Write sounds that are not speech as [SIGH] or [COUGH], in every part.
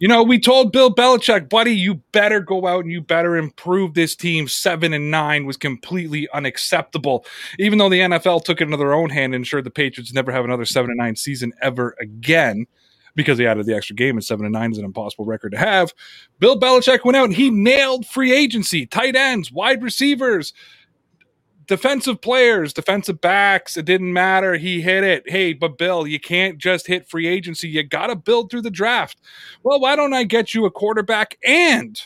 You know, we told Bill Belichick, buddy, you better go out and you better improve this team. Seven and nine was completely unacceptable. Even though the NFL took it into their own hand and ensured the Patriots never have another seven and nine season ever again because they added the extra game and seven and nine is an impossible record to have. Bill Belichick went out and he nailed free agency, tight ends, wide receivers, defensive players, defensive backs. It didn't matter. He hit it. Hey, but Bill, you can't just hit free agency. You got to build through the draft. Well, why don't I get you a quarterback and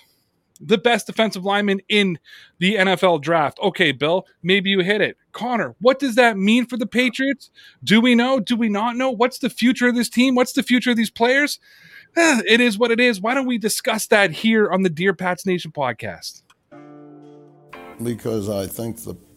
the best defensive lineman in the NFL draft? Okay, Bill, maybe you hit it. Connor, what does that mean for the Patriots? Do we know? Do we not know? What's the future of this team? What's the future of these players? [SIGHS] It is what it is. Why don't we discuss that here on the Dear Pats Nation podcast? Because I think the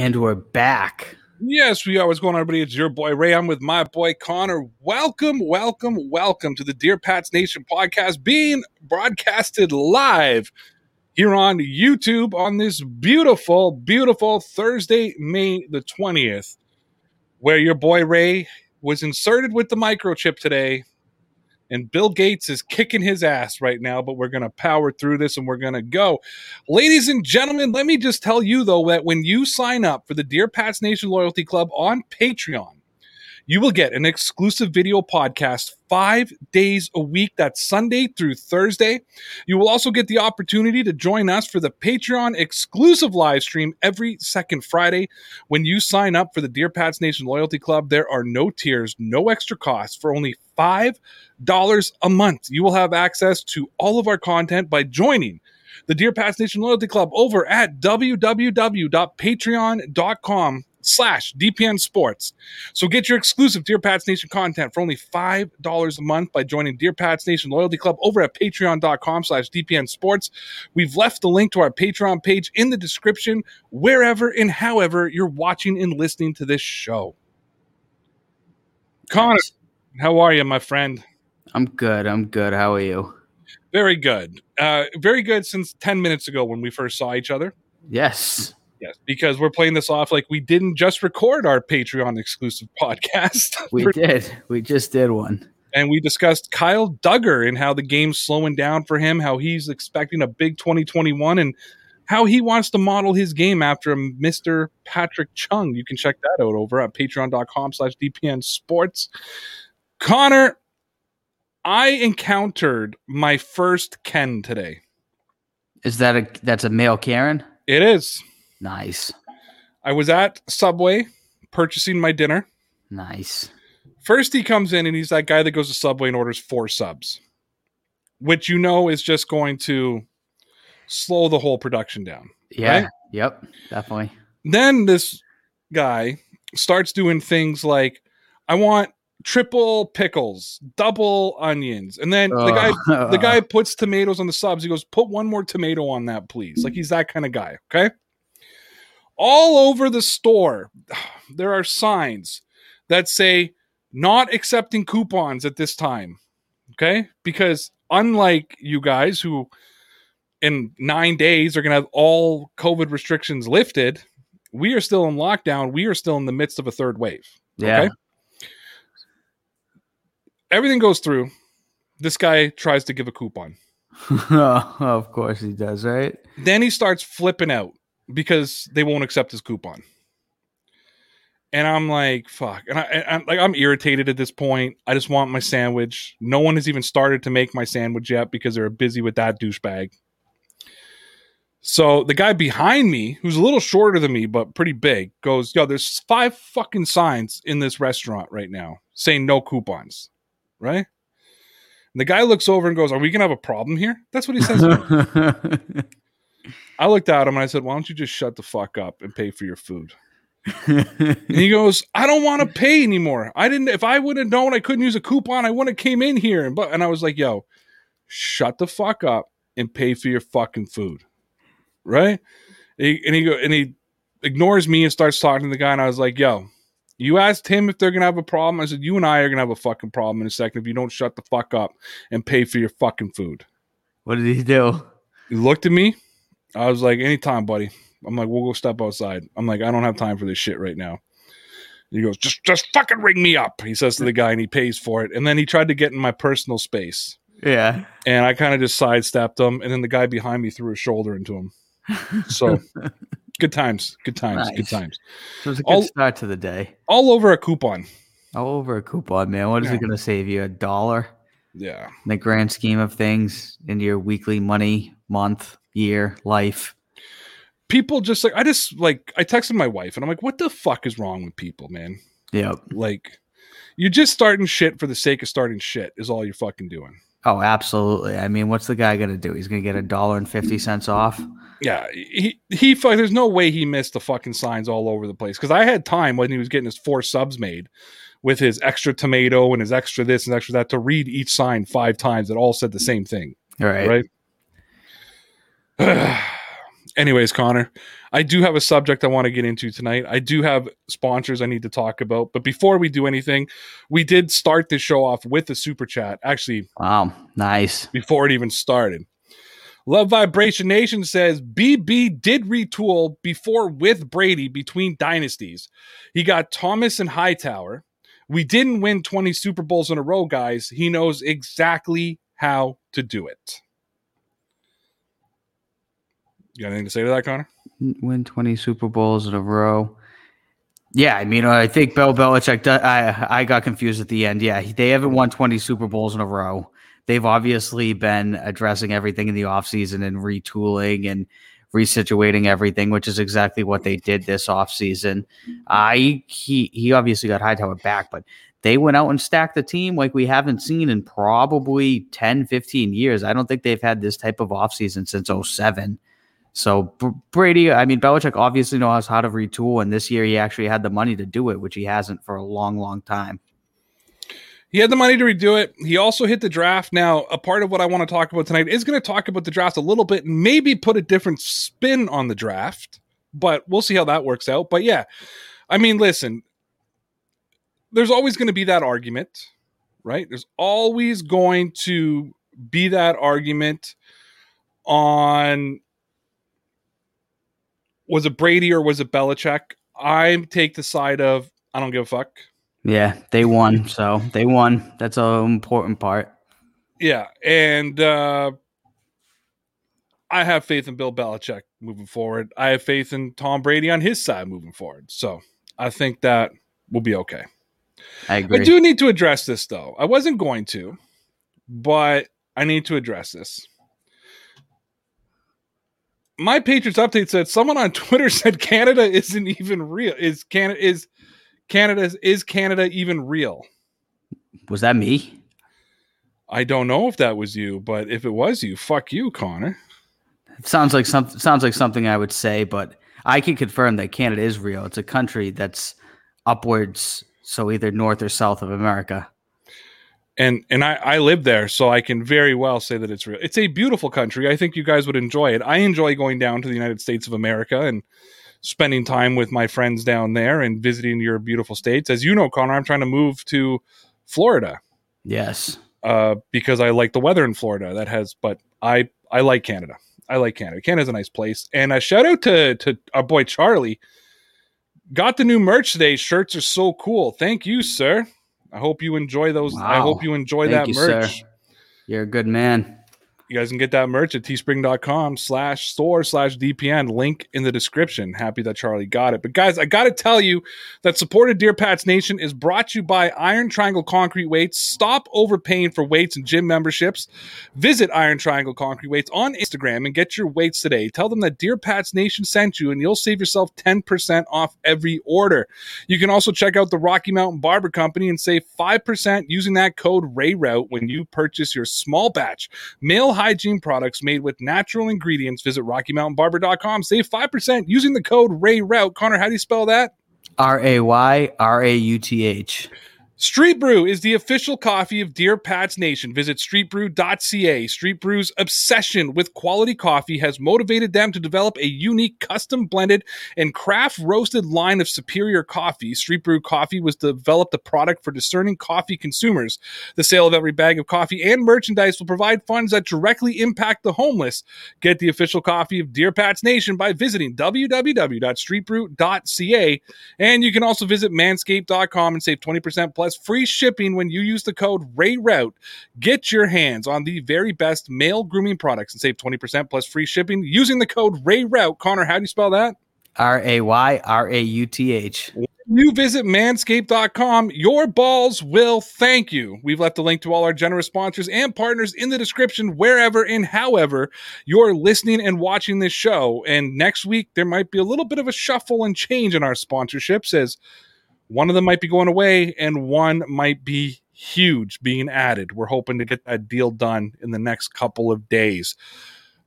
And we're back. Yes, we are. What's going on, everybody? It's your boy Ray. I'm with my boy Connor. Welcome, welcome, welcome to the Dear Pats Nation podcast being broadcasted live here on YouTube on this beautiful, beautiful Thursday, May the 20th, where your boy Ray was inserted with the microchip today and Bill Gates is kicking his ass right now, but we're going to power through this and we're going to go. Ladies and gentlemen, let me just tell you though that when you sign up for the Dear Pats Nation Loyalty Club on Patreon, you will get an exclusive video podcast five days a week. That's Sunday through Thursday. You will also get the opportunity to join us for the Patreon exclusive live stream every second Friday. When you sign up for the Dear Pats Nation Loyalty Club, there are no tiers, no extra costs for only $5 a month. You will have access to all of our content by joining the Dear Pats Nation Loyalty Club over at www.patreon.com slash DPN Sports. So get your exclusive Dear Pats Nation content for only $5 a month by joining Dear Pats Nation Loyalty Club over at patreon.com slash DPN Sports. We've left the link to our Patreon page in the description, wherever and however you're watching and listening to this show. Connor, how are you, my friend? I'm good. I'm good. How are you? Very good. Uh, very good since 10 minutes ago when we first saw each other. Yes. Yes, because we're playing this off like we didn't just record our Patreon exclusive [LAUGHS] podcast. We did. We just did one. and we discussed Kyle Dugger and how the game's slowing down for him, how he's expecting a big 2021, and how he wants to model his game after Mr. Patrick Chung. You can check that out over at patreon.com slash DPN Sports. Connor, I encountered my first Ken today. Is that a that's a male Karen? It is. Nice. I was at Subway purchasing my dinner. Nice. First, he comes in and he's that guy that goes to Subway and orders four subs, which you know is just going to slow the whole production down. Yeah. Right? Yep. Definitely. Then this guy starts doing things like, I want triple pickles, double onions. And then the guy Uh, the guy puts tomatoes on the subs. He goes, put one more tomato on that, please. Like he's that kind of guy. Okay. All over the store, [SIGHS] there are signs that say not accepting coupons at this time. Okay. Because unlike you guys who in nine days are going to have all COVID restrictions lifted, we are still in lockdown. We are still in the midst of a third wave. yeah. okay. Everything goes through. This guy tries to give a coupon. [LAUGHS] of course he does, right? Then he starts flipping out because they won't accept his coupon. And I'm like, fuck. And I, I'm like, I'm irritated at this point. I just want my sandwich. No one has even started to make my sandwich yet because they're busy with that douchebag. So the guy behind me, who's a little shorter than me but pretty big, goes, "Yo, there's five fucking signs in this restaurant right now saying no coupons." Right? And the guy looks over and goes, "Are we gonna have a problem here?" That's what he says. [LAUGHS] I looked at him and I said, "Why don't you just shut the fuck up and pay for your food?" And he goes, I don't want to pay anymore. I didn't if I would have known I couldn't use a coupon, I wouldn't have came in here. And but and I was like, yo, shut the fuck up and pay for your fucking food. Right? And he, and he go and he ignores me and starts talking to the guy, and I was like, yo, you asked him if they're gonna have a problem. I said, you and I are gonna have a fucking problem in a second if you don't shut the fuck up and pay for your fucking food. what did he do? He looked at me. I was like, anytime, buddy. I'm like, we'll go step outside. I'm like, I don't have time for this shit right now. He goes, just just fucking ring me up. He says to the guy and he pays for it. And then he tried to get in my personal space. Yeah. And I kind of just sidestepped him. And then the guy behind me threw a shoulder into him. So [LAUGHS] good times. Good times. Good Nice. times. It was a good All- start to the day. All over a coupon. All over a coupon, man. What is Yeah. it going to save you? A dollar Yeah. in the grand scheme of things in your weekly money, month, year, life? People just like I just like I texted my wife and I'm like, what the fuck is wrong with people, man? Yeah. Like you're just starting shit for the sake of starting shit is all you're fucking doing. Oh, absolutely. I mean, what's the guy to do? He's to get a dollar and 50 cents off? Yeah, he he. There's no way he missed the fucking signs all over the place because I had time when he was getting his four subs made with his extra tomato and his extra this and extra that to read each sign five times that all said the same thing. All right. Right. [SIGHS] Anyways, Connor, I do have a subject I want to get into tonight. I do have sponsors I need to talk about, but before we do anything, we did start this show off with a super chat. Actually, Wow. Nice. before it even started. Love Vibration Nation says BB did retool before with Brady between dynasties. He got Thomas and Hightower. We didn't win 20 Super Bowls in a row, guys. He knows exactly how to do it. You got anything to say to that, Connor? Win 20 Super Bowls in a row. Yeah, I mean, I think Bill Belichick. I I got confused at the end. Yeah, they haven't won 20 Super Bowls in a row. They've obviously been addressing everything in the offseason and retooling and resituating everything, which is exactly what they did this offseason. I he he obviously got Hightower back, but they went out and stacked the team like we haven't seen in probably 10, 15 years. I don't think they've had this type of offseason since 07. So Br- Brady, I mean, Belichick obviously knows how to retool, and this year he actually had the money to do it, which he hasn't for a long, long time. He had the money to redo it. He also hit the draft. Now, a part of what I want to talk about tonight is going to talk about the draft a little bit and maybe put a different spin on the draft, but we'll see how that works out. But yeah, I mean, listen, there's always going to be that argument, right? There's always going to be that argument on was it Brady or was it Belichick? I take the side of I don't give a fuck. Yeah, they won, so they won. That's an important part. Yeah, and uh, I have faith in Bill Belichick moving forward. I have faith in Tom Brady on his side moving forward. So I think that will be okay. I agree. I do need to address this though. I wasn't going to, but I need to address this. My Patriots update said someone on [LAUGHS] Twitter said Canada isn't even real. Is Canada is Canada is Canada even real? Was that me? I don't know if that was you, but if it was you, fuck you, Connor. It sounds like some sounds like something I would say, but I can confirm that Canada is real. It's a country that's upwards, so either north or south of America. And and I, I live there, so I can very well say that it's real. It's a beautiful country. I think you guys would enjoy it. I enjoy going down to the United States of America and spending time with my friends down there and visiting your beautiful states. As you know, Connor, I'm trying to move to Florida Yes. uh, because I like the weather in Florida. That has, but I I like Canada. I like Canada. Canada's a nice place. And a shout out to to our boy Charlie. Got the new merch today. Shirts are so cool. Thank you, sir. I hope you enjoy those. I hope you enjoy Thank that you, merch. sir. You're a good man. You guys can get that merch at teespring.com slash store slash DPN. Link in the description. Happy that Charlie got it. But guys, I got to tell you that support of Dear Pats Nation is brought to you by Iron Triangle Concrete Weights. Stop overpaying for weights and gym memberships. Visit Iron Triangle Concrete Weights on Instagram and get your weights today. Tell them that Dear Pats Nation sent you and you'll save yourself 10% off every order. You can also check out the Rocky Mountain Barber Company and save 5% using that code RAYRAUTH when you purchase your small batch male hygiene products made with natural ingredients. Visit RockyMountainBarber.com. Save 5% using the code RayRauth. Connor, how do you spell that? R A Y R A U T H. Street Brew is the official coffee of Dear Pats Nation. Visit streetbrew.ca. Street Brew's obsession with quality coffee has motivated them to develop a unique custom blended and craft roasted line of superior coffee. Street Brew coffee was developed a product for discerning coffee consumers. The sale of every bag of coffee and merchandise will provide funds that directly impact the homeless. Get the official coffee of Dear Pats Nation by visiting www.streetbrew.ca. And you can also visit manscaped.com and save 20% plus free shipping when you use the code RAYRAUTH. Get your hands on the very best male grooming products and save 20% plus free shipping using the code RAYRAUTH. Connor, how do you spell that? R A Y R A U T H. You visit manscaped.com, your balls will thank you. We've left a link to all our generous sponsors and partners in the description, wherever and however you're listening and watching this show. And next week, there might be a little bit of a shuffle and change in our sponsorships as one of them might be going away and one might be huge being added. We're hoping to get that deal done in the next couple of days.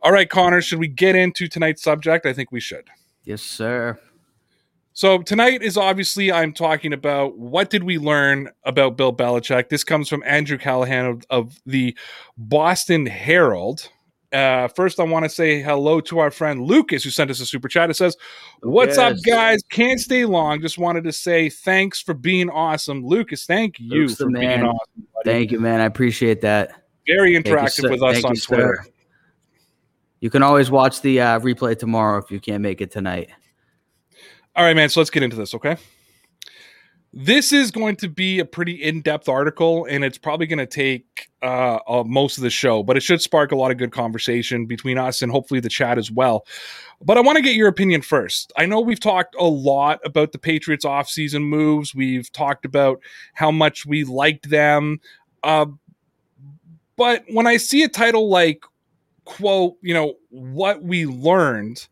All right, Connor, should we get into tonight's subject? I think we should. Yes, sir. So tonight is obviously I'm talking about what did we learn about Bill Belichick. This comes from Andrew Callahan of, of the Boston Herald. Uh, first, I want to say hello to our friend Lucas who sent us a super chat. It says, "What's up, guys? Can't stay long. Just wanted to say thanks for being awesome, Lucas. Thank you Luke's for being awesome. buddy. Thank you, man. I appreciate that. Very Thank you, interactive with us Thank on you, sir. Twitter. You can always watch the uh, replay tomorrow if you can't make it tonight. All right, man. So let's get into this, okay? This is going to be a pretty in-depth article, and it's probably going to take uh, uh, most of the show, but it should spark a lot of good conversation between us and hopefully the chat as well. But I want to get your opinion first. I know we've talked a lot about the Patriots offseason moves. We've talked about how much we liked them. Uh, but when I see a title like, quote, you know, what we learned,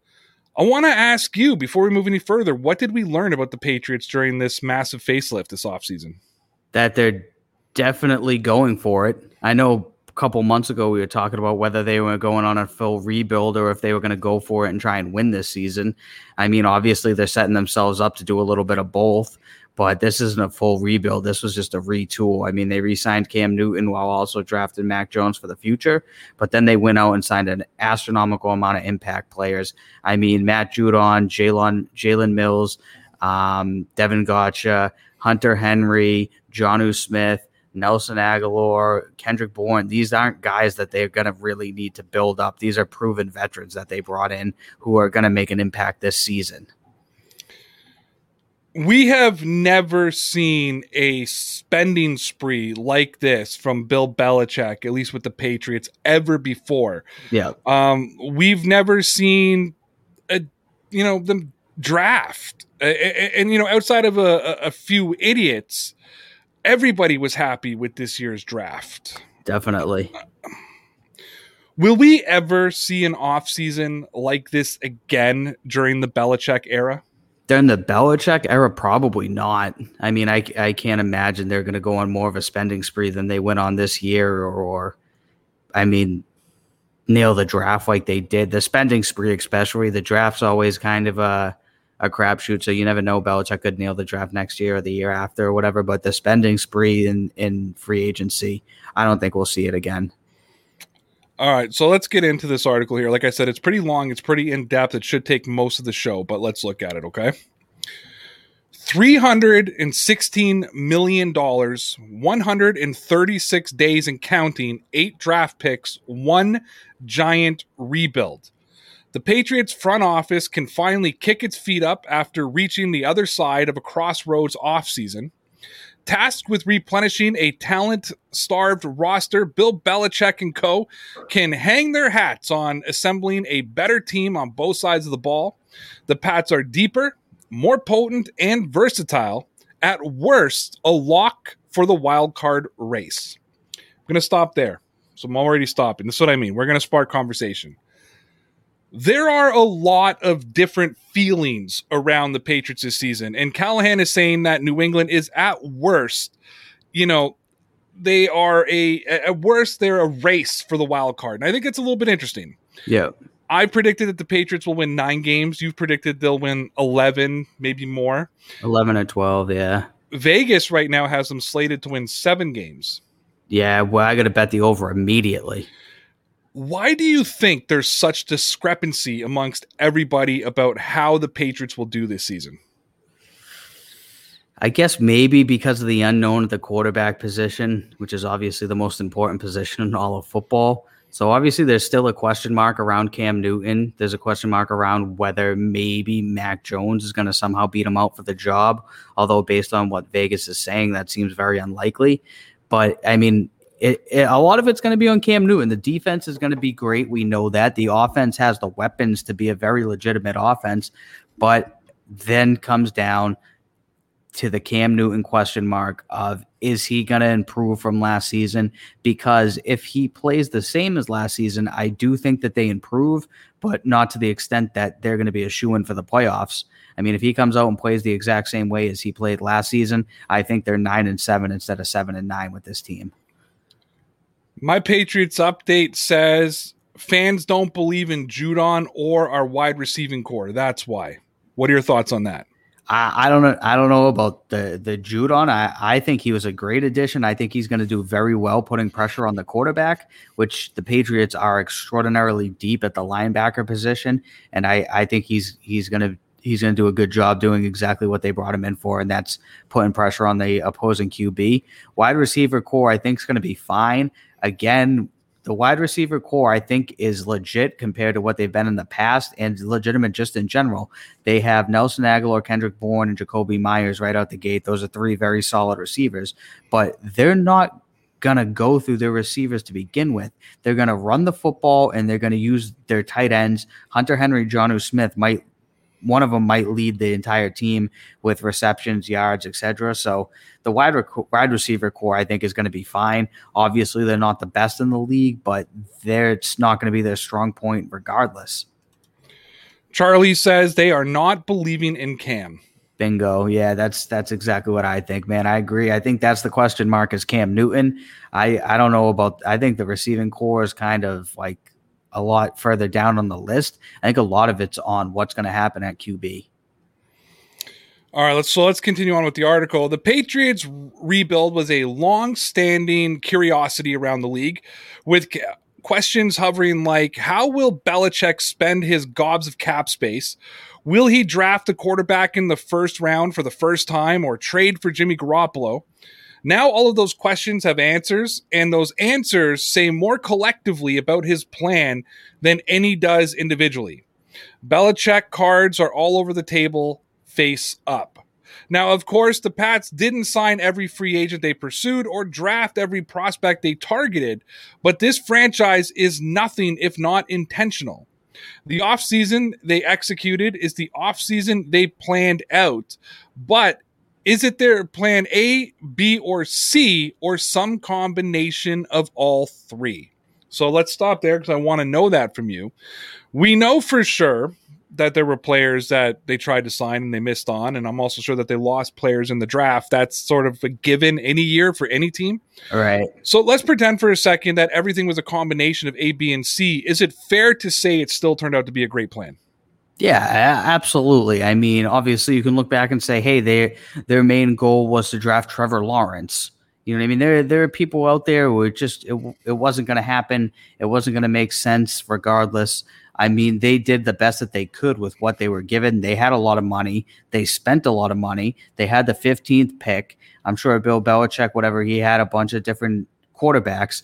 I want to ask you before we move any further, what did we learn about the Patriots during this massive facelift this offseason? That they're definitely going for it. I know a couple months ago we were talking about whether they were going on a full rebuild or if they were going to go for it and try and win this season. I mean, obviously they're setting themselves up to do a little bit of both, but this isn't a full rebuild. This was just a retool. I mean, they re-signed Cam Newton while also drafting Mac Jones for the future, but then they went out and signed an astronomical amount of impact players. I mean, Matt Judon, Jalen Jalen Mills, um, Davon Godchaux, Hunter Henry, Jonnu Smith, Nelson Agholor, Kendrick Bourne. These aren't guys that they're going to really need to build up. These are proven veterans that they brought in who are going to make an impact this season. We have never seen a spending spree like this from Bill Belichick, at least with the Patriots, ever before. Yeah. Um, we've never seen a, you know, them draft, A- a- and, you know, outside of a- a few idiots, everybody was happy with this year's draft. Definitely. Will we ever see an offseason like this again during the Belichick era? During the Belichick era, probably not. I mean, I, I can't imagine they're going to go on more of a spending spree than they went on this year, or, or I mean, nail the draft like they did. The spending spree, especially the draft's always kind of a a crapshoot, so you never know. Belichick could nail the draft next year or the year after or whatever. But the spending spree in in free agency, I don't think we'll see it again. All right, so let's get into this article here. Like I said, it's pretty long, it's pretty in depth. It should take most of the show, but let's look at it, okay? $316 million, 136 days and counting, eight draft picks, one giant rebuild. The Patriots front office can finally kick its feet up after reaching the other side of a crossroads offseason. Tasked with replenishing a talent starved roster, Bill Belichick and co. can hang their hats on assembling a better team on both sides of the ball. The Pats are deeper, more potent, and versatile. At worst, a lock for the wild card race. I'm going to stop there. So I'm already stopping. This is what I mean. We're going to spark conversation there are a lot of different feelings around the Patriots this season. And Callahan is saying that New England is at worst, you know, they are a at worst they're a race for the wild card. And I think it's a little bit interesting. Yeah. I predicted that the Patriots will win nine games. You've predicted they'll win 11, maybe more. 11 or 12, yeah. Vegas right now has them slated to win seven games. Yeah, well, I got to bet the over immediately. Why do you think there's such discrepancy amongst everybody about how the Patriots will do this season? I guess maybe because of the unknown at the quarterback position, which is obviously the most important position in all of football. So obviously there's still a question mark around Cam Newton. There's a question mark around whether maybe Mac Jones is going to somehow beat him out for the job. Although based on what Vegas is saying, that seems very unlikely. But I mean, it, it, a lot of it's going to be on Cam Newton. The defense is going to be great. We know that. The offense has the weapons to be a very legitimate offense, but then comes down to the Cam Newton question mark of is he going to improve from last season? Because if he plays the same as last season, I do think that they improve, but not to the extent that they're going to be a shoe in for the playoffs. I mean, if he comes out and plays the exact same way as he played last season, I think they're nine and seven instead of seven and nine with this team. My Patriots update says fans don't believe in Judon or our wide receiving core. That's why. What are your thoughts on that? I, I don't know. I don't know about the the Judon. I, I think he was a great addition. I think he's going to do very well putting pressure on the quarterback, which the Patriots are extraordinarily deep at the linebacker position, and I I think he's he's going to he's going to do a good job doing exactly what they brought him in for, and that's putting pressure on the opposing QB. Wide receiver core, I think, is going to be fine. Again, the wide receiver core, I think, is legit compared to what they've been in the past and legitimate just in general. They have Nelson Agholor, Kendrick Bourne, and Jakobi Meyers right out the gate. Those are three very solid receivers, but they're not going to go through their receivers to begin with. They're going to run the football and they're going to use their tight ends. Hunter Henry, Jonnu Smith might one of them might lead the entire team with receptions, yards, etc. So the wide rec- wide receiver core, I think, is going to be fine. Obviously, they're not the best in the league, but it's not going to be their strong point regardless. Charlie says they are not believing in Cam. Bingo. Yeah, that's that's exactly what I think, man. I agree. I think that's the question mark is Cam Newton. I I don't know about I think the receiving core is kind of like a lot further down on the list. I think a lot of it's on what's going to happen at QB. All right, let's so let's continue on with the article. The Patriots rebuild was a long-standing curiosity around the league, with questions hovering like, "How will Belichick spend his gobs of cap space? Will he draft a quarterback in the first round for the first time, or trade for Jimmy Garoppolo?" Now all of those questions have answers, and those answers say more collectively about his plan than any does individually. Belichick cards are all over the table, face up. Now, of course, the Pats didn't sign every free agent they pursued or draft every prospect they targeted, but this franchise is nothing if not intentional. The offseason they executed is the offseason they planned out, but is it their plan A, B, or C, or some combination of all three? So let's stop there because I want to know that from you. We know for sure that there were players that they tried to sign and they missed on, and I'm also sure that they lost players in the draft. That's sort of a given any year for any team. All right. So let's pretend for a second that everything was a combination of A, B, and C. Is it fair to say it still turned out to be a great plan? Yeah, absolutely. I mean, obviously, you can look back and say, "Hey, their their main goal was to draft Trevor Lawrence." You know what I mean? There there are people out there who just it, it wasn't going to happen. It wasn't going to make sense, regardless. I mean, they did the best that they could with what they were given. They had a lot of money. They spent a lot of money. They had the 15th pick. I'm sure Bill Belichick, whatever he had, a bunch of different quarterbacks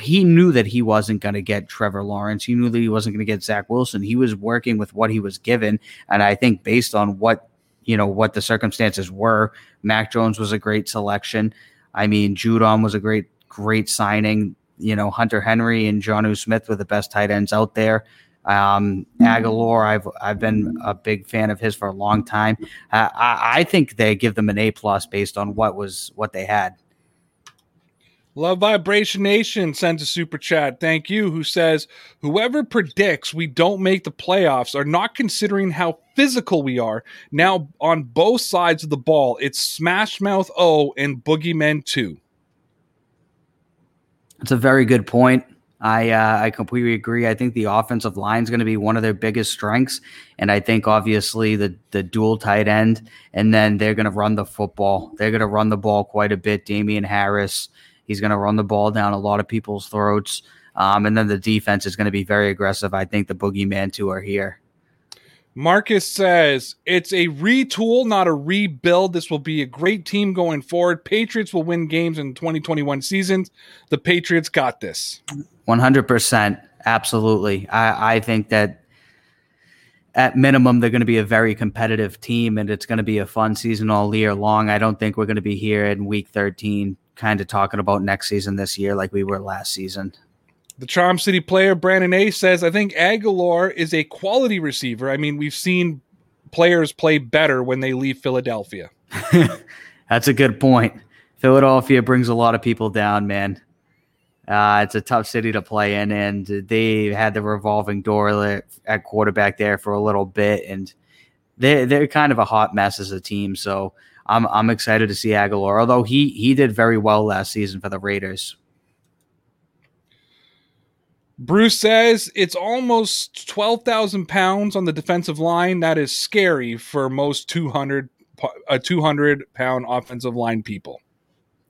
he knew that he wasn't going to get Trevor Lawrence. He knew that he wasn't going to get Zach Wilson. He was working with what he was given, and I think based on what you know what the circumstances were, Mac Jones was a great selection. I mean, Judon was a great great signing. You know, Hunter Henry and Jonnu Smith were the best tight ends out there. Um, Agholor, I've I've been a big fan of his for a long time. Uh, I, I think they give them an A plus based on what was what they had. Love Vibration Nation sends a super chat. Thank you. Who says, Whoever predicts we don't make the playoffs are not considering how physical we are now on both sides of the ball. It's Smash Mouth O and Boogeyman 2. It's a very good point. I uh, I completely agree. I think the offensive line is going to be one of their biggest strengths, and I think obviously the the dual tight end, and then they're going to run the football. They're going to run the ball quite a bit. Damien Harris, he's going to run the ball down a lot of people's throats, um, and then the defense is going to be very aggressive. I think the boogeyman two are here. Marcus says it's a retool, not a rebuild. This will be a great team going forward. Patriots will win games in 2021 seasons. The Patriots got this. 100%. Absolutely. I, I think that at minimum, they're going to be a very competitive team and it's going to be a fun season all year long. I don't think we're going to be here in week 13 kind of talking about next season this year like we were last season. The Charm City player Brandon A says, I think Agholor is a quality receiver. I mean, we've seen players play better when they leave Philadelphia. [LAUGHS] That's a good point. Philadelphia brings a lot of people down, man. Uh, it's a tough city to play in, and they had the revolving door at quarterback there for a little bit, and they they're kind of a hot mess as a team. So I'm I'm excited to see Agholor, although he he did very well last season for the Raiders. Bruce says it's almost 12,000 pounds on the defensive line. That is scary for most 200, a uh, 200 pound offensive line people.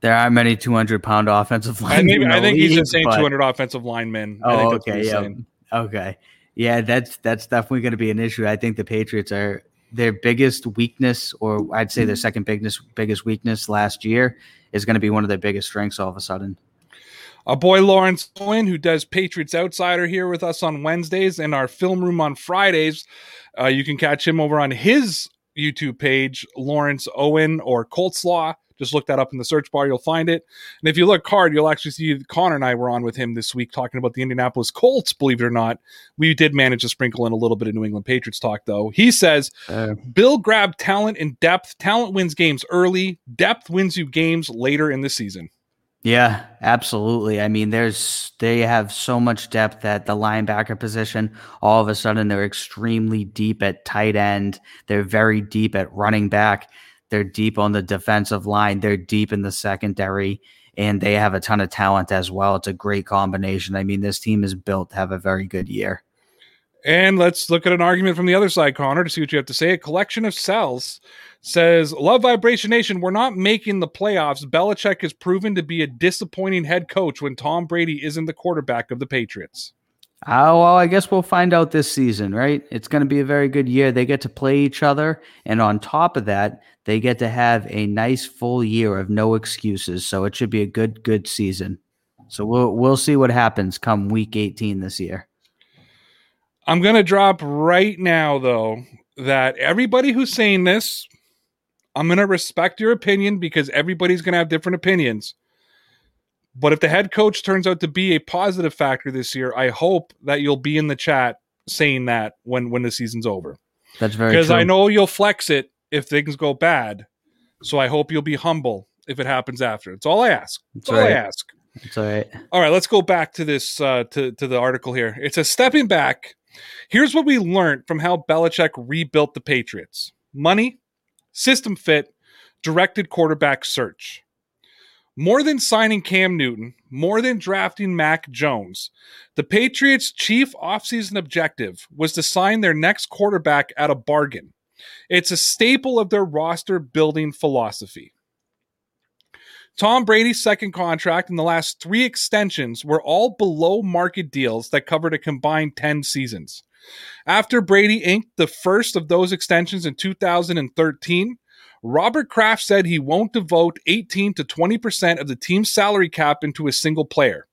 There are many 200 pound offensive linemen. I, I think oh, league, he's just saying but... 200 offensive linemen. Oh, okay. Yeah. Okay. Yeah, that's that's definitely going to be an issue. I think the Patriots are their biggest weakness, or I'd say their second biggest biggest weakness last year, is going to be one of their biggest strengths all of a sudden. Our boy Lawrence Owen, who does Patriots Outsider here with us on Wednesdays and our film room on Fridays. Uh, you can catch him over on his YouTube page, Lawrence Owen or Coltslaw. Just look that up in the search bar, you'll find it. And if you look hard, you'll actually see Connor and I were on with him this week talking about the Indianapolis Colts, believe it or not. We did manage to sprinkle in a little bit of New England Patriots talk, though. He says, uh, Bill grabbed talent and depth. Talent wins games early, depth wins you games later in the season. Yeah, absolutely. I mean, there's they have so much depth at the linebacker position. All of a sudden, they're extremely deep at tight end. They're very deep at running back. They're deep on the defensive line. They're deep in the secondary, and they have a ton of talent as well. It's a great combination. I mean, this team is built to have a very good year. And let's look at an argument from the other side, Connor, to see what you have to say. A collection of cells says, Love Vibration Nation, we're not making the playoffs. Belichick has proven to be a disappointing head coach when Tom Brady isn't the quarterback of the Patriots. Oh, well, I guess we'll find out this season, right? It's going to be a very good year. They get to play each other. And on top of that, they get to have a nice full year of no excuses. So it should be a good, good season. So we'll we'll see what happens come week 18 this year. I'm going to drop right now, though, that everybody who's saying this, I'm going to respect your opinion because everybody's going to have different opinions. But if the head coach turns out to be a positive factor this year, I hope that you'll be in the chat saying that when when the season's over. That's very because I know you'll flex it if things go bad. So I hope you'll be humble if it happens after. It's all I ask. That's, That's all right. I ask. It's all right. All right, let's go back to this uh, to to the article here. It's a stepping back. Here's what we learned from how Belichick rebuilt the Patriots: money, system fit, directed quarterback search. More than signing Cam Newton, more than drafting Mac Jones, the Patriots' chief offseason objective was to sign their next quarterback at a bargain. It's a staple of their roster building philosophy. Tom Brady's second contract and the last three extensions were all below market deals that covered a combined 10 seasons. After Brady inked the first of those extensions in 2013, Robert Kraft said he won't devote 18 to 20% of the team's salary cap into a single player,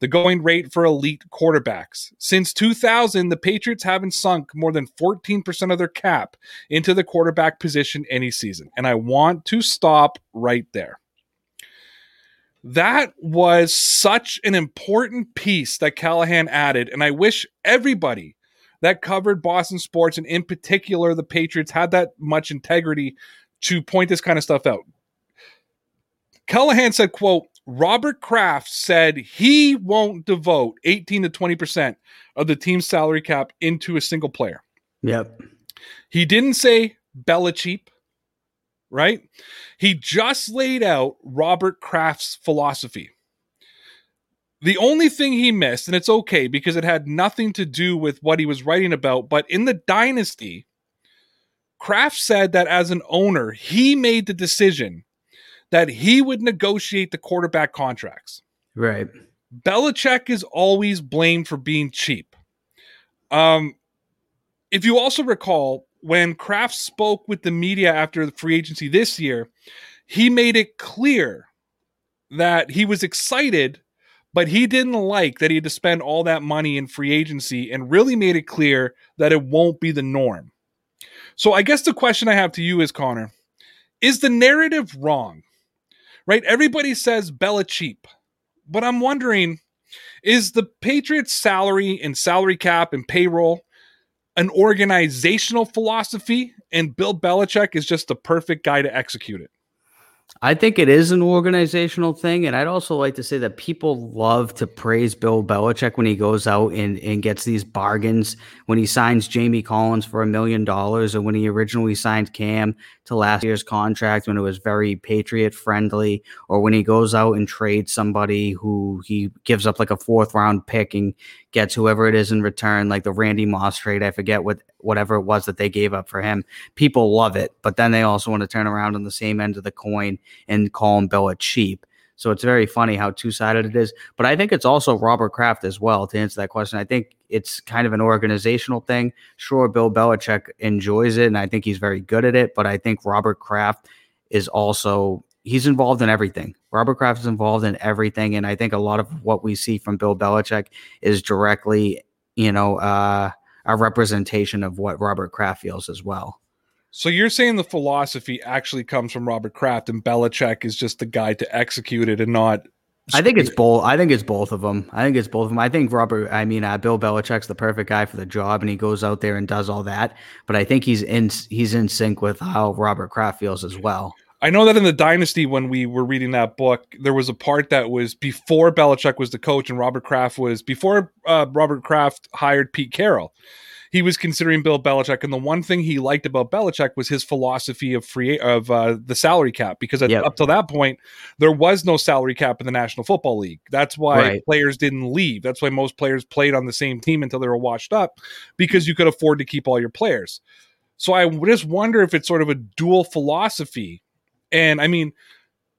the going rate for elite quarterbacks. Since 2000, the Patriots haven't sunk more than 14% of their cap into the quarterback position any season. And I want to stop right there. That was such an important piece that Callahan added. And I wish everybody that covered Boston sports and in particular the Patriots had that much integrity to point this kind of stuff out. Callahan said, quote, Robert Kraft said he won't devote 18 to 20% of the team's salary cap into a single player. Yep. He didn't say Belichick, right? He just laid out Robert Kraft's philosophy. The only thing he missed, and it's okay because it had nothing to do with what he was writing about, but in the dynasty, Kraft said that as an owner, he made the decision that he would negotiate the quarterback contracts. Right. Belichick is always blamed for being cheap. Um, if you also recall, when Kraft spoke with the media after the free agency this year, he made it clear that he was excited, but he didn't like that he had to spend all that money in free agency and really made it clear that it won't be the norm. So I guess the question I have to you is, Connor, is the narrative wrong? Right? Everybody says Bella cheap, but I'm wondering, is the Patriots salary and salary cap and payroll an organizational philosophy and Bill Belichick is just the perfect guy to execute it? I think it is an organizational thing. And I'd also like to say that people love to praise Bill Belichick when he goes out and, and gets these bargains, when he signs Jamie Collins for a million dollars, or when he originally signed Cam to last year's contract when it was very patriot friendly, or when he goes out and trades somebody who he gives up like a fourth round pick and gets whoever it is in return, like the Randy Moss trade. I forget what whatever it was that they gave up for him. People love it, but then they also want to turn around on the same end of the coin and call him Bill cheap. So it's very funny how two sided it is. But I think it's also Robert Kraft as well to answer that question. I think it's kind of an organizational thing. Sure, Bill Belichick enjoys it and I think he's very good at it, but I think Robert Kraft is also he's involved in everything. Robert Kraft is involved in everything, and I think a lot of what we see from Bill Belichick is directly, you know, uh, a representation of what Robert Kraft feels as well. So you're saying the philosophy actually comes from Robert Kraft, and Belichick is just the guy to execute it, and not. I think it's both. I think it's both of them. I think it's both of them. I think Robert. I mean, uh, Bill Belichick's the perfect guy for the job, and he goes out there and does all that. But I think he's in. He's in sync with how Robert Kraft feels as well. I know that in the Dynasty, when we were reading that book, there was a part that was before Belichick was the coach and Robert Kraft was before uh, Robert Kraft hired Pete Carroll. He was considering Bill Belichick, and the one thing he liked about Belichick was his philosophy of free of uh, the salary cap. Because at, yep. up to that point, there was no salary cap in the National Football League. That's why right. players didn't leave. That's why most players played on the same team until they were washed up, because you could afford to keep all your players. So I just wonder if it's sort of a dual philosophy and I mean,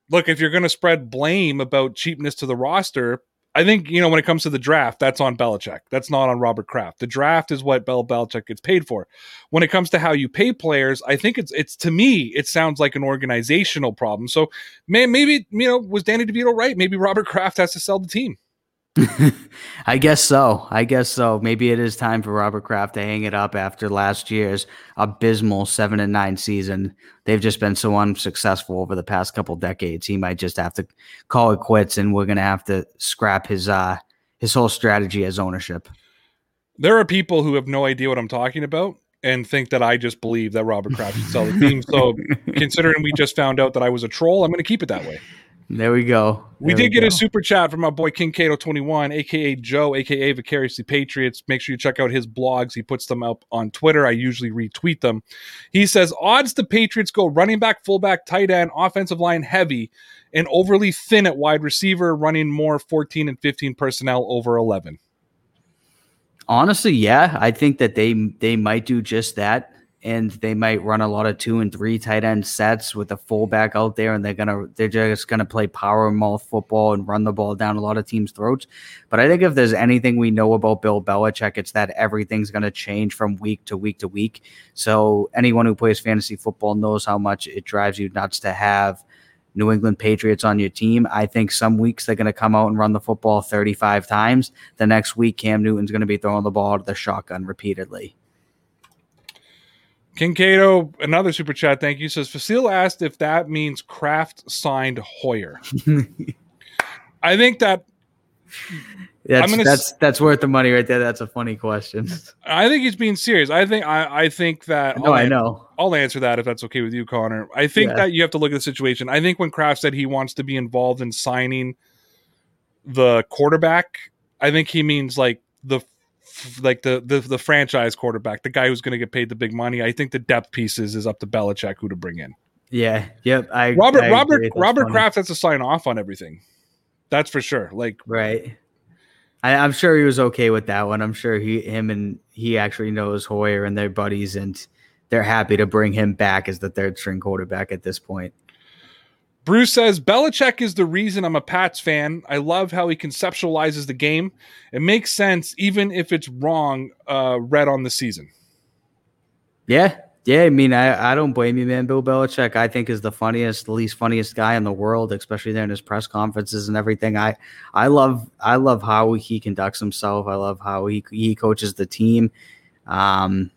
look, if you're going to spread blame about cheapness to the roster, I think, you know, when it comes to the draft, that's on Belichick. That's not on Robert Kraft. The draft is what Bill Belichick gets paid for. When it comes to how you pay players, I think it's, it's to me, it sounds like an organizational problem. So man, maybe, you know, was Danny DeVito right? Maybe Robert [LAUGHS] Kraft has to sell the team. [LAUGHS] I guess so. I guess so. Maybe it is time for Robert Kraft to hang it up after last year's abysmal seven and nine season. They've just been so unsuccessful over the past couple decades. He might just have to call it quits, and we're going to have to scrap his uh, his whole strategy as ownership. There are people who have no idea what I'm talking about and think that I just believe that Robert Kraft should sell the [LAUGHS] team. So, considering we just found out that I was a troll, I'm going to keep it that way. There we go. There we did we get go. a super chat from our boy Kincaid21, aka Joe, aka Vicariously Patriots. Make sure you check out his blogs. He puts them up on Twitter. I usually retweet them. He says odds the Patriots go running back, fullback, tight end, offensive line heavy, and overly thin at wide receiver, running more 14 and 15 personnel over 11. Honestly, yeah, I think that they they might do just that and they might run a lot of two and three tight end sets with a fullback out there, and they're gonna they're just gonna play power mouth football and run the ball down a lot of teams' throats. But I think if there's anything we know about Bill Belichick, it's that everything's gonna change from week to week to week. So anyone who plays fantasy football knows how much it drives you nuts to have New England Patriots on your team. I think some weeks they're going to come out and run the football 35 times. The next week, Cam Newton's going to be throwing the ball to the shotgun repeatedly. Kinkado, another super chat, thank you. Says Facile asked if that means Kraft signed Hoyer. [LAUGHS] I think that that's that's that's worth the money right there. That's a funny question. [LAUGHS] I think he's being serious. I think I, I think that no, I know. I'll answer that if that's okay with you, Connor. I think yeah. that you have to look at the situation. I think when Kraft said he wants to be involved in signing the quarterback, I think he means like the like the, the the franchise quarterback, the guy who's going to get paid the big money. I think the depth pieces is up to Belichick who to bring in. Yeah. Yep. I Robert I Robert Robert. Kraft has to sign off on everything. That's for sure. Like right. I, am sure he was okay with that one. I'm sure he, him, and he actually knows Hoyer and their buddies, and they're happy to bring him back as the third string quarterback at this point. Bruce says Belichick is the reason I'm a Pats fan. I love how he conceptualizes the game. It makes sense, even if it's wrong, uh, read on the season. Yeah, yeah. I mean, I, I don't blame you, man. Bill Belichick, I think, is the funniest, the least funniest guy in the world, especially there in his press conferences and everything. I, I love, I love how he conducts himself. I love how he he coaches the team. Um,